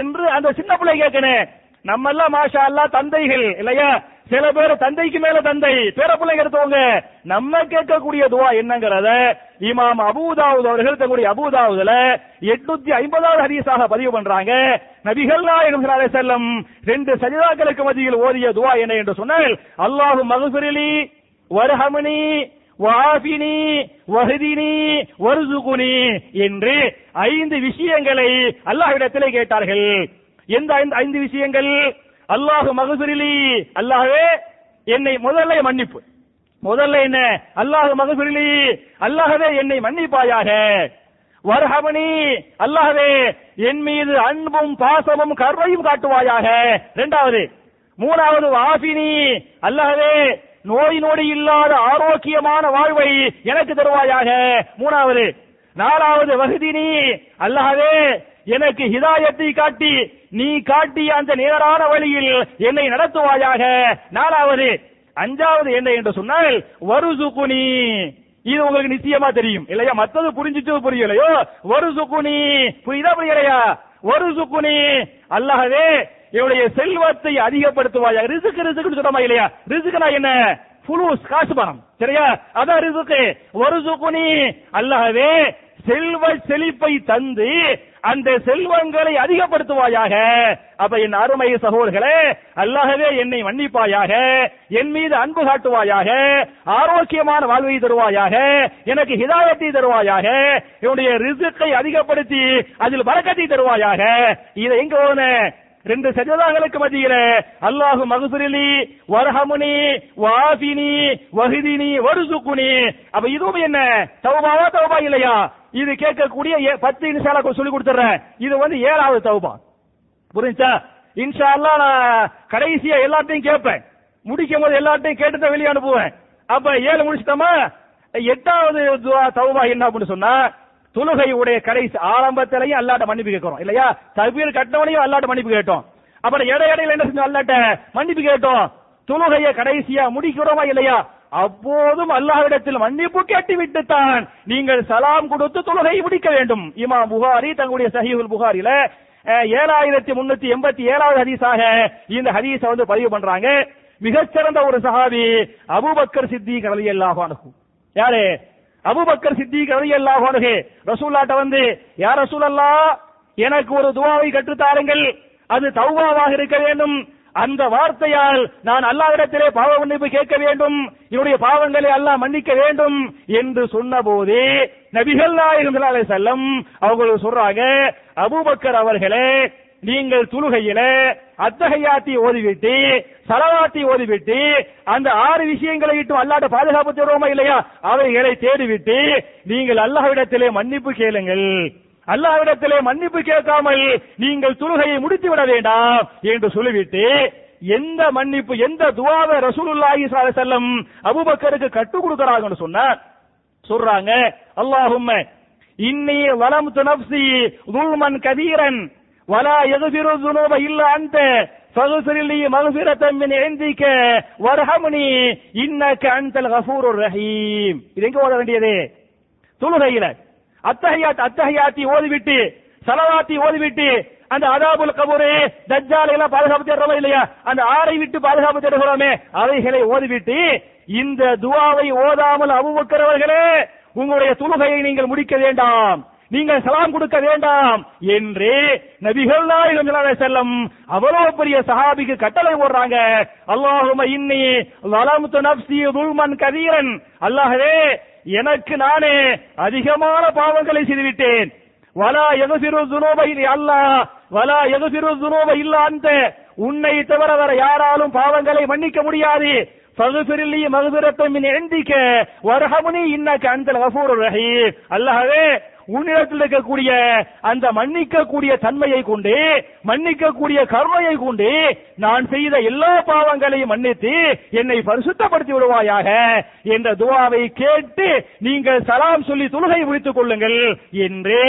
என்று அந்த சின்ன பிள்ளை கேட்கணும். நம்ம எல்லாம் மாஷா அல்லாஹ் தந்தைகள் இல்லையா? சில பேர் தந்தைக்கு மேல தந்தை பேர பிள்ளைங்க எடுத்தவங்க நம்ம கேட்கக்கூடிய துவா என்னங்கிறத இமாம் அபூதாவது அவர்கள் தங்களுடைய அபூதாவுதுல எட்நூத்தி ஐம்பதாவது ஹதீஸாக பதிவு பண்றாங்க. நபிகள் நாயகம் செல்லம் ரெண்டு சஜிதாக்களுக்கு மத்தியில் ஓதிய துவா என்ன என்று சொன்னால் அல்லாஹு மகசுரிலி வருஹமினி வாபினி வஹதினி வருசுகுனி என்று ஐந்து விஷயங்களை அல்லாஹ்விடத்திலே கேட்டார்கள். எந்த ஐந்து- ஐந்து விஷயங்கள்? அல்லாஹு மகசுரிலி அல்லாஹே என்னை முதல்ல மன்னிப்பு. முதல்ல என்ன? அல்லாஹு மகசுரிலி அல்லாஹவே என்னை மன்னிப்பாயாக. வர்ஹமணி அல்லாஹவே என் மீது அன்பும் பாசமும் கருணையும் காட்டுவாயாக. இரண்டாவது மூணாவது வாபினி அல்லாஹவே நோய் நொடி இல்லாத ஆரோக்கியமான வாழ்வை எனக்கு தருவாயாக. மூணாவது நாலாவது வகுதினி அல்லாஹவே எனக்கு ஹிதாயத்தை காட்டி நீ காட்டிய அந்த நேரான வழியில் என்னை நடத்துவாயாக. நாலாவது அஞ்சாவது என்ன என்று சொன்னால் வருசுகுனி. இது உங்களுக்கு நிச்சயமா தெரியும். இல்லையா? மத்தது புரிஞ்சிட்டு புரியலையோ? வருசுகுனி. புரியுதா புரியலையா? வருசுகுனி. அல்லாஹவே என்னுடைய செல்வத்தை அதிகப்படுத்துவாயா ரிசுக்கு ரிசுக்குன்னு சொல்றமா இல்லையா? ரிசுக்குனா என்ன? புலூஸ் காசு பணம். சரியா? அதான் ரிசுக்கு. வருசுகுனி. அல்லாஹவே செல்வ செழிப்பை தந்து அந்த செல்வங்களை அதிகப்படுத்துவாயாக. அப்ப என் அருமை சகோதரர்களே அல்லாகவே என்னை மன்னிப்பாயாக என் மீது அன்பு காட்டுவாயாக ஆரோக்கியமான வாழ்வை தருவாயாக எனக்கு ஹிதாயத்தை தருவாயாக என்னுடைய ரிசுக்கை அதிகப்படுத்தி அதில் பழக்கத்தை தருவாயாக. இதை எங்க போன? ரெண்டு சஜதாங்களுக்கு மத்தியில அல்லாஹு மகசுரிலி வரஹமுனி வாபினி வஹிதினி வருசுக்குனி அப்ப இதுவும் என்ன? தௌபாவா தௌபா இல்லையா? இது கேட்கக்கூடிய ஏ- பத்து இன்ஷால்லா சொல்லி கொடுத்துறேன். இது வந்து ஏழாவது தௌபா. புரிஞ்சா? இன்ஷா நான் கடைசியா எல்லாத்தையும் கேட்பேன். முடிக்கும் போது எல்லாத்தையும் கேட்டு தான் வெளியே அனுப்புவேன். அப்ப ஏழு முடிச்சிட்டோமா? எட்டாவது தவுபா தௌபா என்ன அப்படின்னு சொன்னா தொழுகையுடைய கடைசி ஆரம்பத்திலையும் அல்லாட்ட மன்னிப்பு கேட்கிறோம். இல்லையா? தபீர் கட்டவனையும் அல்லாட்ட மன்னிப்பு கேட்டோம். அப்புறம் இடையிடையில என்ன செஞ்சோம்? அல்லாட்ட மன்னிப்பு கேட்டோம். தொழுகையை கடைசியா முடிக்கிறோமா இல்லையா? அப்போதும் அல்லாஹ்விடத்தில் மன்னிப்பு கேட்டு விட்டுத்தான் நீங்கள் சலாம் கொடுத்து தொழுகை முடிக்க வேண்டும். இமாம் புகாரி தங்களுடைய சஹீஹுல் புகாரில ஏழாயிரத்தி முன்னூத்தி எண்பத்தி ஏழாவது ஹதீஸாக இந்த ஹதீஸ வந்து பதிவு பண்றாங்க. மிகச்சிறந்த ஒரு சஹாபி அபுபக்கர் சித்திக் ரலியல்லாஹு அன்ஹு. யாரு? அபுபக்கர் சித்திக் ரலியல்லாஹு அன்ஹு. ரசூல்லாட்ட வந்து யா ரசூலல்லாஹ் எனக்கு ஒரு துவாவை கற்றுத்தாருங்கள் அது தௌவாவாக இருக்க வேண்டும். அந்த வார்த்தையால் நான் அல்லாஹ்விடத்திலே பாவ மன்னிப்பு கேட்க வேண்டும் என்னுடைய பாவங்களை அல்லாஹ் மன்னிக்க வேண்டும் என்று சொன்னபோது நபிகள் நாயகம் செல்லம் அவங்களுக்கு சொல்றாங்க அபூபக்கர் அவர்களே நீங்கள் துலுகையில அத்தகையாத்தி ஓதிவிட்டு சலவாத்தி ஓதிவிட்டு அந்த ஆறு விஷயங்களை இட்டு அல்லாட்ட பாதுகாப்பு தருவோமா இல்லையா? அவைகளை தேடிவிட்டு நீங்கள் அல்லாஹ்விடத்திலே மன்னிப்பு கேளுங்கள். அல்லாவிடத்திலே மன்னிப்பு கேட்காமல் நீங்கள் தொழுகையை முடித்து விட வேண்டாம் என்று சொல்லிவிட்டு எந்த மன்னிப்பு எந்த துவாவை ரசூலுல்லாஹி செல்லம் அபுபக்கருக்கு கற்றுக் கொடுக்கிறாங்கன்னு சொன்னார் சொல்றாங்க அல்லாஹும் இன்னி வலம் துனப்சி துல்மன் கதீரன் வலா எதுபிரு துனோப இல்ல அந்த ஃபகுசிரிலி மகுசிரத்தம் மின் எந்திக்க வரஹமுனி இன்னக்க அந்தல் கஃபூர் ரஹீம். இது எங்க ஓட வேண்டியது? தொழுகையில. அத்தஹியாத் அத்தஹியாத்தி ஓதிவிட்டு சலவாத்தி ஓதிவிட்டு அந்த அதாபுல் கபூரு தஜ்ஜாலை எல்லாம் பாதுகாப்பு தேடுறோம் இல்லையா? அந்த ஆறை விட்டு பாதுகாப்பு தேடுகிறோமே அவைகளை ஓதிவிட்டு இந்த துவாவை ஓதாமல் அபுபக்கர் அவர்களே உங்களுடைய தொழுகையை நீங்கள் முடிக்க வேண்டாம். நீங்கள் சலாம் கொடுக்க வேண்டாம். என்று நபிகள் நாயகம் செல்லம் அவ்வளவு பெரிய சஹாபிக்கு கட்டளை போடுறாங்க. அல்லாஹும இன்னி வலம்து நப்சி துல்மன் கதீரன் அல்லாஹவே எனக்கு நானே அதிகமான பாவங்களை செய்துவிட்டேன். வலா எது சிறு இல்லை அல்லா வலா எகசிரு துனோபை இல்ல அந்த உன்னை தவிர வேற யாராலும் பாவங்களை மன்னிக்க முடியாது. ஃபகுஃபிரில்லி மகுபிரத்தம் மின் எந்திக்க வர்ஹமுனி இன்னக்கு அன்தல் கஃபூருர் ரஹீம். அல்லாஹவே உன்னிடத்தில் இருக்கக்கூடிய அந்த மன்னிக்கக்கூடிய தன்மையை கொண்டு மன்னிக்கக்கூடிய கருணையை கொண்டு நான் செய்த எல்லா பாவங்களையும் மன்னித்து என்னை பரிசுத்தப்படுத்தி விடுவாயாக என்ற துவாவை கேட்டு நீங்கள் சலாம் சொல்லி தொழுகை முடித்துக் கொள்ளுங்கள் என்று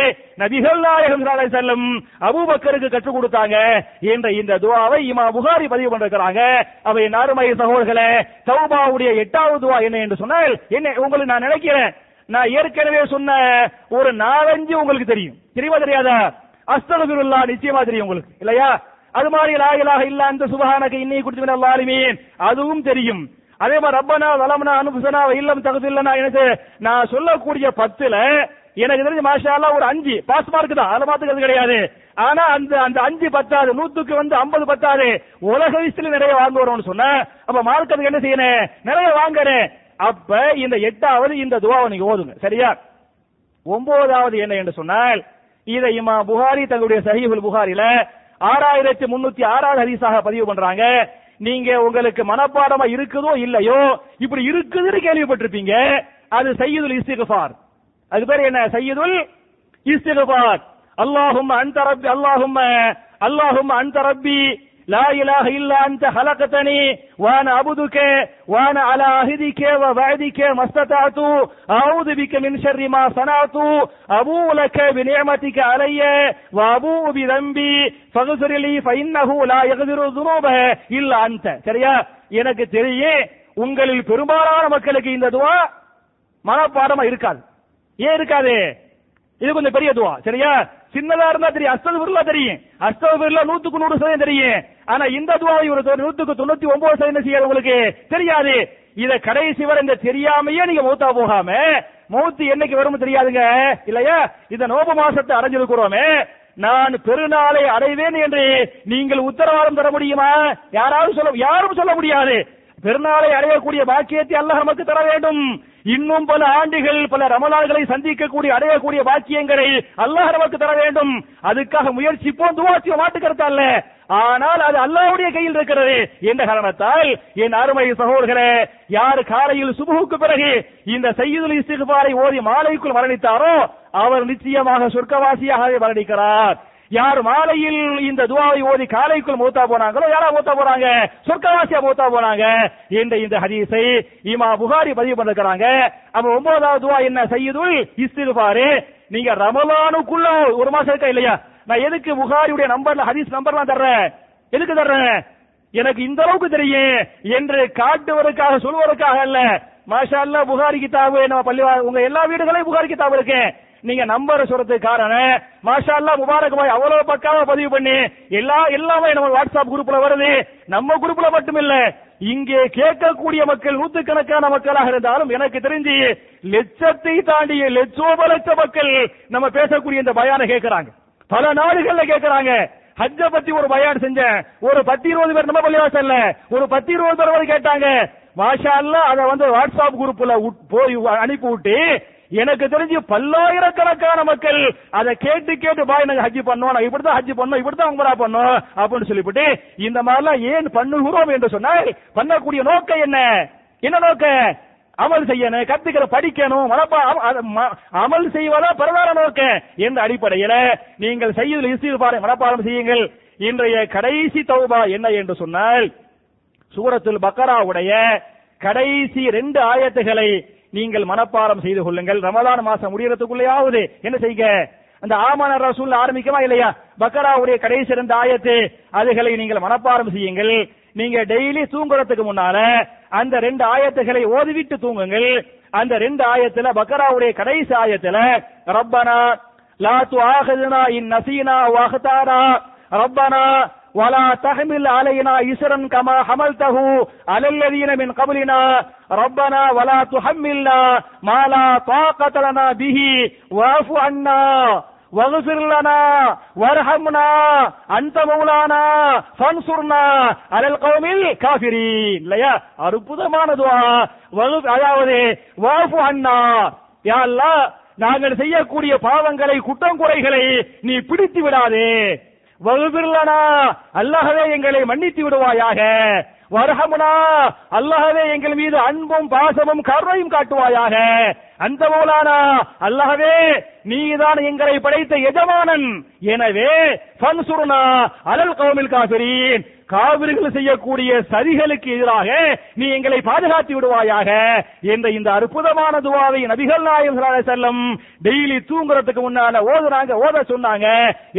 நபிகள் நாயகம் செல்லும் அலைஹி அபூபக்கருக்கு கற்றுக் கொடுத்தாங்க என்ற இந்த துவாவை இமா புகாரி பதிவு பண்ணிருக்கிறாங்க. அவை நாருமை சகோதரர்களே தௌபாவுடைய எட்டாவது துவா என்ன என்று சொன்னால் என்ன உங்களுக்கு நான் நினைக்கிறேன். நான் ஏற்கனவே சொன்ன ஒரு நாலஞ்சு உங்களுக்கு தெரியும். தெரியுமா தெரியாதா? அஸ்தகுருல்லா நிச்சயமா தெரியும் உங்களுக்கு. இல்லையா? அது மாதிரி லா இல்ல அந்த சுபஹானக இன்னி குடிச்சு மினல் அதுவும் தெரியும். அதே மாதிரி ரப்பனா வலம்னா அனுபுசனா இல்லம் தகுதி தகுதில்லனா எனக்கு நான் சொல்லக்கூடிய பத்துல எனக்கு தெரிஞ்சு மாஷாலா ஒரு அஞ்சு. பாஸ் மார்க் தான். அதை மாத்துக்கிறது கிடையாது. ஆனா அந்த அந்த அஞ்சு பத்தாது. நூத்துக்கு வந்து ஐம்பது பத்தாது. உலக விஷயத்துல நிறைய வாங்குறோம்னு சொன்ன. அப்ப மார்க் அதுக்கு என்ன செய்யணும்? நிறைய வாங்குறேன் அப்ப இந்த எட்டாவது இந்த துவாவை நீங்க ஓதுங்க. சரியா? ஒன்பதாவது என்ன என்று சொன்னால் இதை இமா புகாரி தங்களுடைய சஹீஹுல் புகாரில ஆறாயிரத்தி முன்னூத்தி ஆறாவது ஹரிசாக பதிவு பண்றாங்க. நீங்க உங்களுக்கு மனப்பாடமா இருக்குதோ இல்லையோ இப்படி இருக்குதுன்னு கேள்விப்பட்டிருப்பீங்க. அது சையதுல் இஸ்திகபார் அது பேர் என்ன? சையதுல் இஸ்திகபார் அல்லாஹும் அன்த அல்லாஹும் அல்லாஹும் அன்தரப்பி لا إله إلا أنت خلقتني وأنا عبدك وأنا على عهدك ووعدك ما استطعت أعوذ بك من شر ما صنعت أبوء لك بنعمتك علي وأبوء بذنبي فاغفر لي فإنه لا يغفر الذنوب إلا أنت சரியா எனக்கு தெரியும் உங்களில் பெரும்பாலான மக்களுக்கு இந்த துவா மனப்பாடமா இருக்காது ஏன் இருக்காது இது கொஞ்சம் பெரிய துவா சரியா? சின்னதா இருந்தா தெரியும் அஸ்தகுருல்லா தெரியும். அஸ்தகுருல்லா நூத்துக்கு நூறு சதவீதம் தெரியும். ஆனா இந்த துவாவை ஒரு நூத்துக்கு தொண்ணூத்தி ஒன்பது சதவீதம் செய்யறது உங்களுக்கு தெரியாது. இத கடைசி வரை இந்த தெரியாமையே நீங்க மௌத்தா போகாம மௌத்து என்னைக்கு வரும் தெரியாதுங்க இல்லையா? இந்த நோப மாசத்தை அடைஞ்சிருக்கிறோமே நான் பெருநாளை அடைவேன் என்று நீங்கள் உத்தரவாதம் தர முடியுமா? யாராவது சொல்ல யாரும் சொல்ல முடியாது. பெருநாளை அடையக்கூடிய பாக்கியத்தை அல்லாஹ் நமக்கு தர வேண்டும். இன்னும் பல ஆண்டுகள் பல ரமலான்களை சந்திக்கக்கூடிய அடையக்கூடிய பாக்கியங்களை அல்லாஹ் நமக்கு தர வேண்டும். அதுக்காக முயற்சிப்போம் துவாசிய மாட்டுக்கருத்து அல்ல. ஆனால் அது அல்லாஹ்வுடைய கையில் இருக்கிறது. என்ற காரணத்தால் என் அருமை சகோதரர்களே யார் காலையில் சுபுகுக்கு பிறகு இந்த செய்யுதல் இஸ்திகுபாரை ஓதி மாலைக்குள் மரணித்தாரோ அவர் நிச்சயமாக சொர்க்கவாசியாக மரணிக்கிறார். யார் மாலையில் இந்த துவாவை ஓதி காலைக்குள் மூத்தா போனாங்களோ யாரா மூத்தா போறாங்க சொர்க்கவாசியா மூத்தா போனாங்க? என்ற இந்த ஹதீஸை இமா புகாரி பதிவு பண்ணிருக்கிறாங்க. அப்ப ஒன்பதாவது துவா என்ன? செய்யுதுல் இஸ்திருபாரு நீங்க ரமலானுக்குள்ள ஒரு மாசம் இருக்கா இல்லையா? நான் எதுக்கு புகாரியுடைய நம்பர்ல ஹதீஸ் நம்பர்லாம் தர்றேன்? எதுக்கு தர்றேன்? எனக்கு இந்த அளவுக்கு தெரியும். என்று காட்டுவதற்காக சொல்வதற்காக அல்ல. மாஷா அல்லாஹ் புகாரி கிதாபு நம்ம பள்ளி உங்க எல்லா வீடுகளையும் புகாரி கிதாபு இருக்கேன் நீங்க நம்பர் சொல்றதுக்கு காரணம் மாஷா அல்லாஹ் முபாரக் பாய் அவ்வளவு பக்காவா பதிவு பண்ணி எல்லா எல்லாமே நம்ம வாட்ஸ்அப் குரூப்ல வருது. நம்ம குரூப்ல மட்டும் இல்ல இங்கே கேட்கக்கூடிய மக்கள் நூத்துக்கணக்கான மக்களாக இருந்தாலும் எனக்கு தெரிஞ்சு லட்சத்தை தாண்டிய லட்சோப லட்ச மக்கள் நம்ம பேசக்கூடிய இந்த பயான கேட்கறாங்க. பல நாடுகள்ல கேட்கறாங்க. ஹஜ்ஜ பத்தி ஒரு பயான் செஞ்சேன். ஒரு பத்து இருபது பேர் நம்ம பள்ளிவாசல்ல. ஒரு பத்து இருபது பேர் கேட்டாங்க. மாஷா அதை வந்து வாட்ஸ்அப் குரூப்ல போய் அனுப்பி விட்டு எனக்கு தெரிஞ்சு பல்லாயிரக்கணக்கான மக்கள் அதை கேட்டு கேட்டு பாய் நாங்க ஹஜ் பண்ணோம் இப்படி தான் ஹஜ் பண்ணோம் இப்படித்தான் உமரா பண்ணோம் அப்படின்னு சொல்லிவிட்டு இந்த மாதிரிலாம் ஏன் பண்ணுகிறோம் என்று சொன்னால் பண்ணக்கூடிய நோக்கம் என்ன? என்ன நோக்கம்? அமல் செய்யணும் கத்துக்கிற படிக்கணும் மனப்பா அமல் செய்வதா பிரதான நோக்கம்? என்ற அடிப்படையில நீங்கள் செய்யுதல் பாரு மனப்பாடம் செய்யுங்கள். இன்றைய கடைசி தௌபா என்ன என்று சொன்னால் சூரத்தில் பக்கராவுடைய கடைசி ரெண்டு ஆயத்துகளை நீங்கள் மனப்பாரம் செய்து கொள்ளுங்கள். ரமதான மாசம் முடியறதுக்குள்ளேயாவது என்ன செய்ய அந்த ஆமன ரசூல் ஆரம்பிக்கமா இல்லையா? பக்கராவுடைய கடைசி இருந்த ஆயத்து அதுகளை நீங்கள் மனப்பாரம் செய்யுங்கள். நீங்க டெய்லி தூங்குறதுக்கு முன்னால அந்த ரெண்டு ஆயத்துகளை ஓதுவிட்டு தூங்குங்கள். அந்த ரெண்டு ஆயத்துல பக்கராவுடைய கடைசி ஆயத்துல ரப்பனா லாத்து துஆஹிதுனா இன் நசீனா வஹதானா ரப்பனா ولا تحمل علينا إسرا كما حملته على الذين من قبلنا ربنا ولا تحملنا ما لا طاقة لنا به واعف عنا واغفر لنا وارحمنا أنت مولانا فانصرنا على القوم الكافرين இல்லையா அற்புதமான துவா வகு- அதாவது வாஃபு அண்ணா யா அல்லாஹ் நாங்கள் செய்யக்கூடிய பாவங்களை குற்றம் குறைகளை நீ பிடித்து விடாதே வகுபிர்லனா அல்லாஹவே எங்களை மன்னித்து விடுவாயாக. வரஹமுனா அல்லாஹவே எங்கள் மீது அன்பும் பாசமும் கருணையும் காட்டுவாயாக. அந்த மூலானா அல்லாஹவே நீதான் எங்களை படைத்த எஜமானன். எனவே ஃபன்சுர்னா அலல் கௌமில் காபிரீன் காவிரிகள் செய்யக்கூடிய சதிகளுக்கு எதிராக நீ எங்களை பாதுகாத்து விடுவாயாக என்ற இந்த அற்புதமான துவாவை நபிகள் நாயகம் ஸல்லல்லாஹு டெய்லி தூங்குறதுக்கு முன்னால ஓதுறாங்க ஓத சொன்னாங்க.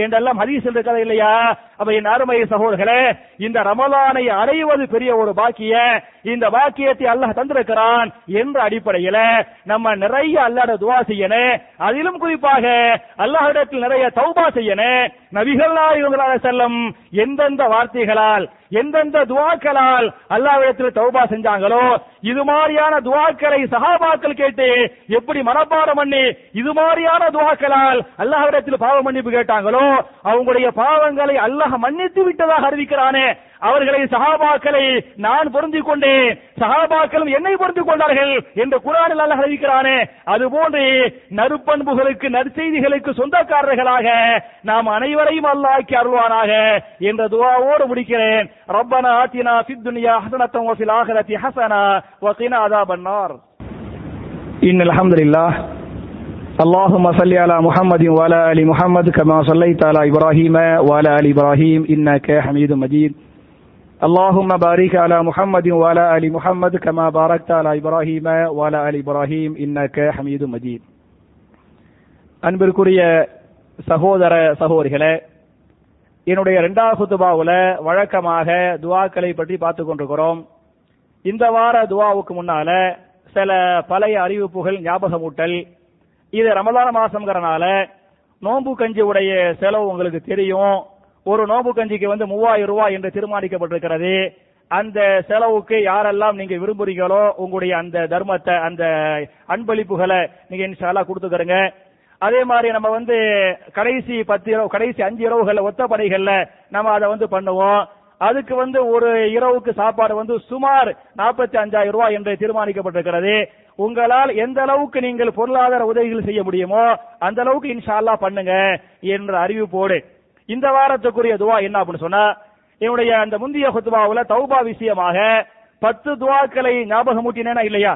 என்றெல்லாம் ஹதீஸ் இருக்கிறது இல்லையா? அப்ப என் அருமை சகோதரர்களே இந்த ரமலானை அடைவது பெரிய ஒரு பாக்கிய. இந்த பாக்கியத்தை அல்லாஹ் தந்திருக்கிறான் என்ற அடிப்படையில நம்ம நிறைய அல்லாட துவா செய்யணும். அதிலும் குறிப்பாக அல்லாஹிடத்தில் நிறைய தௌபா செய்யணும். நபிகள் நாயகம் செல்லம் எந்தெந்த வார்த்தைகளால் ஆனால் எந்தெந்த துவாக்களால் அல்லாவிடத்தில் தௌபா செஞ்சாங்களோ இது மாதிரியான துவாக்களை சஹாபாக்கள் கேட்டு எப்படி மனப்பாடம் பண்ணி இது மாதிரியான துவாக்களால் அல்லாஹ்விடத்தில் பாவ மன்னிப்பு கேட்டாங்களோ அவங்களுடைய பாவங்களை அல்லாஹ் மன்னித்து விட்டதாக அறிவிக்கிறானே. அவர்களை சஹாபாக்களை நான் பொருந்திக் கொண்டேன் சஹாபாக்களும் என்னை பொருந்திக் கொண்டார்கள் என்று குரானில் அல்லாஹ் அறிவிக்கிறானே. அதுபோன்று நறுப்பண்புகளுக்கு நற்செய்திகளுக்கு சொந்தக்காரர்களாக நாம் அனைவரையும் அல்லாஹ் அருள்வானாக என்ற துவாவோடு முடிக்கிறேன். ربنا آتنا في الدنيا حسنة وفي الآخرة حسنة وقنا عذاب النار. إن الحمد لله. اللهم صل على محمد وعلى آل محمد كما صليت على إبراهيم وعلى آل إبراهيم إنك حميد مجيد. اللهم بارك على محمد وعلى آل محمد كما باركت على إبراهيم وعلى آل إبراهيم إنك حميد مجيد. أنبركرية سهودر سهورهلا என்னுடைய இரண்டாவது குத்துபாவுல வழக்கமாக துவாக்களை பற்றி பார்த்து கொண்டிருக்கிறோம். இந்த வார துவாவுக்கு முன்னால சில பழைய அறிவிப்புகள் ஞாபகமூட்டல். இது ரமதான மாசம்ங்கிறனால நோம்பு கஞ்சி உடைய செலவு உங்களுக்கு தெரியும். ஒரு நோம்பு கஞ்சிக்கு வந்து மூவாயிரம் ரூபாய் என்று தீர்மானிக்கப்பட்டிருக்கிறது. அந்த செலவுக்கு யாரெல்லாம் நீங்க விரும்புறீங்களோ உங்களுடைய அந்த தர்மத்தை அந்த அன்பளிப்புகளை நீங்க இன்ஷாலா கொடுத்துக்கிறங்க அதே மாதிரி நம்ம வந்து கடைசி பத்து இரவு கடைசி அஞ்சு இரவுகள்ல ஒத்த படைகள்ல நம்ம அதை வந்து பண்ணுவோம். அதுக்கு வந்து ஒரு இரவுக்கு சாப்பாடு வந்து சுமார் நாற்பத்தி அஞ்சாயிரம் ரூபாய் என்று தீர்மானிக்கப்பட்டிருக்கிறது. உங்களால் எந்த அளவுக்கு நீங்கள் பொருளாதார உதவிகள் செய்ய முடியுமோ அந்த அளவுக்கு இன்ஷால்லா பண்ணுங்க என்ற அறிவிப்போடு. இந்த வாரத்துக்குரிய துவா என்ன அப்படின்னு சொன்னா என்னுடைய அந்த முந்தைய குத்துபாவுல தௌபா விஷயமாக பத்து துவாக்களை ஞாபகம் ஞாபகமூட்டினேனா இல்லையா?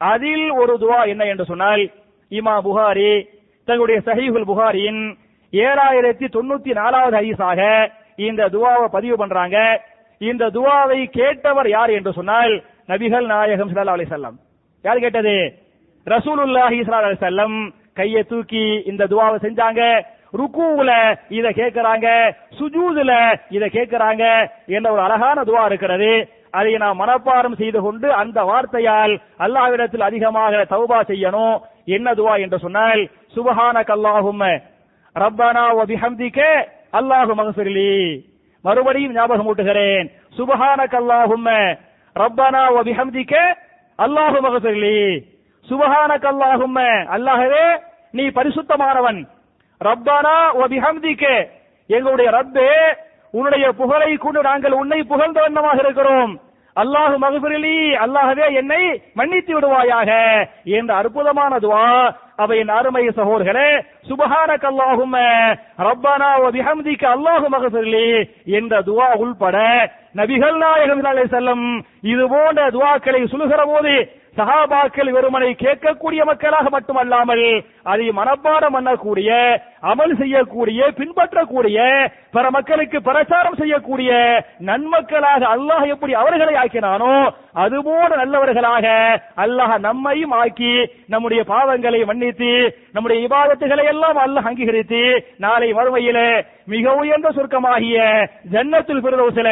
அதில் ஒரு துவா என்ன என்று சொன்னால் இமா புகாரி தங்களுடைய சஹீஹுல் புகாரியின் ஏழாயிரத்தி தொண்ணூத்தி நாலாவது ஹதீஸாக இந்த துவாவை பதிவு பண்றாங்க. இந்த துவாவை கேட்டவர் யார் என்று சொன்னால் நபிகள் நாயகம் சல்லா அலி செல்லம் யார் கேட்டது? ரசூலுல்லாஹி ஸல்லல்லாஹு அலி செல்லம் கையை தூக்கி இந்த துவாவை செஞ்சாங்க. ருக்குவுல இத கேட்கிறாங்க. சுஜூதுல இத கேட்கிறாங்க என்ற ஒரு அழகான துவா இருக்கிறது. அதை நாம் மனப்பாடம் செய்து கொண்டு அந்த வார்த்தையால் அல்லாவிடத்தில் அதிகமாக தௌபா செய்யணும். என்ன துவா என்று சொன்னால் சுபஹான அல்லாஹும்ம ரப்பானா வ அல்லாஹு மகசிரிலி மறுபடியும் ஞாபகம் ஊட்டுகிறேன் சுபஹான அல்லாஹும்ம ரப்பானா வ அல்லாஹு மகசிரிலி சுபஹான கல்லாஹும் அல்லாஹவே நீ பரிசுத்தமானவன். ரப்பானா வ எங்களுடைய ரப்பே உன்னுடைய புகழை கொண்டு நாங்கள் உன்னை புகழ்ந்த வண்ணமாக இருக்கிறோம். அல்லாஹு மகபிரலி அல்லாஹவே என்னை மன்னித்து விடுவாயாக என்ற அற்புதமான துவா அவையின் அருமை சகோதர்களே சுபஹானக் அல்லாஹும்ம ரப்பானா வ பிஹம்திக அல்லாஹு மகபிரலி என்ற துவா உள்பட நபிகள் நாயகம் செல்லம் இது போன்ற துவாக்களை சொல்லுகிற போது சஹாபாக்கள் வெறுமனை கேட்கக்கூடிய மக்களாக மட்டுமல்லாமல் அதை மனப்பாடம் பண்ணக்கூடிய அமல் செய்யக்கூடிய பின்பற்றக்கூடிய பிற மக்களுக்கு பிரச்சாரம் செய்யக்கூடிய நன்மக்களாக அல்லாஹ் எப்படி அவர்களை ஆக்கினானோ அதுபோல நல்லவர்களாக அல்லாஹ் நம்மையும் ஆக்கி நம்முடைய பாவங்களை மன்னித்து நம்முடைய விவாதத்துகளை எல்லாம் அல்லாஹ் அங்கீகரித்து நாளை வறுமையில மிக உயர்ந்த சுருக்கமாகிய ஜன்னத்துல் பிரதோசில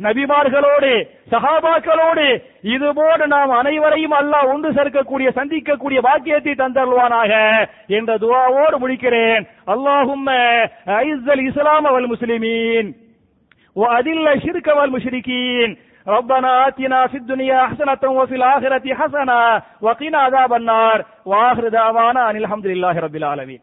நபிமார்களோடு சஹாபாக்களோடு இது போல நாம் அனைவரையும் அல்லாஹ் ஒன்று சேர்க்கக்கூடிய சந்திக்கக்கூடிய பாக்கியத்தை தந்தருவானாக என்ற துவாவோடு முடிக்கிறேன் அல்லாஹும்ம ஐஸல் இஸ்லாம் வல் முஸ்லிமீன் وأذل الشرك والمشركين ربنا آتنا في الدنيا حسنة وفي الآخرة حسنة وقنا عذاب النار وآخر دعوانا أن الحمد لله رب العالمين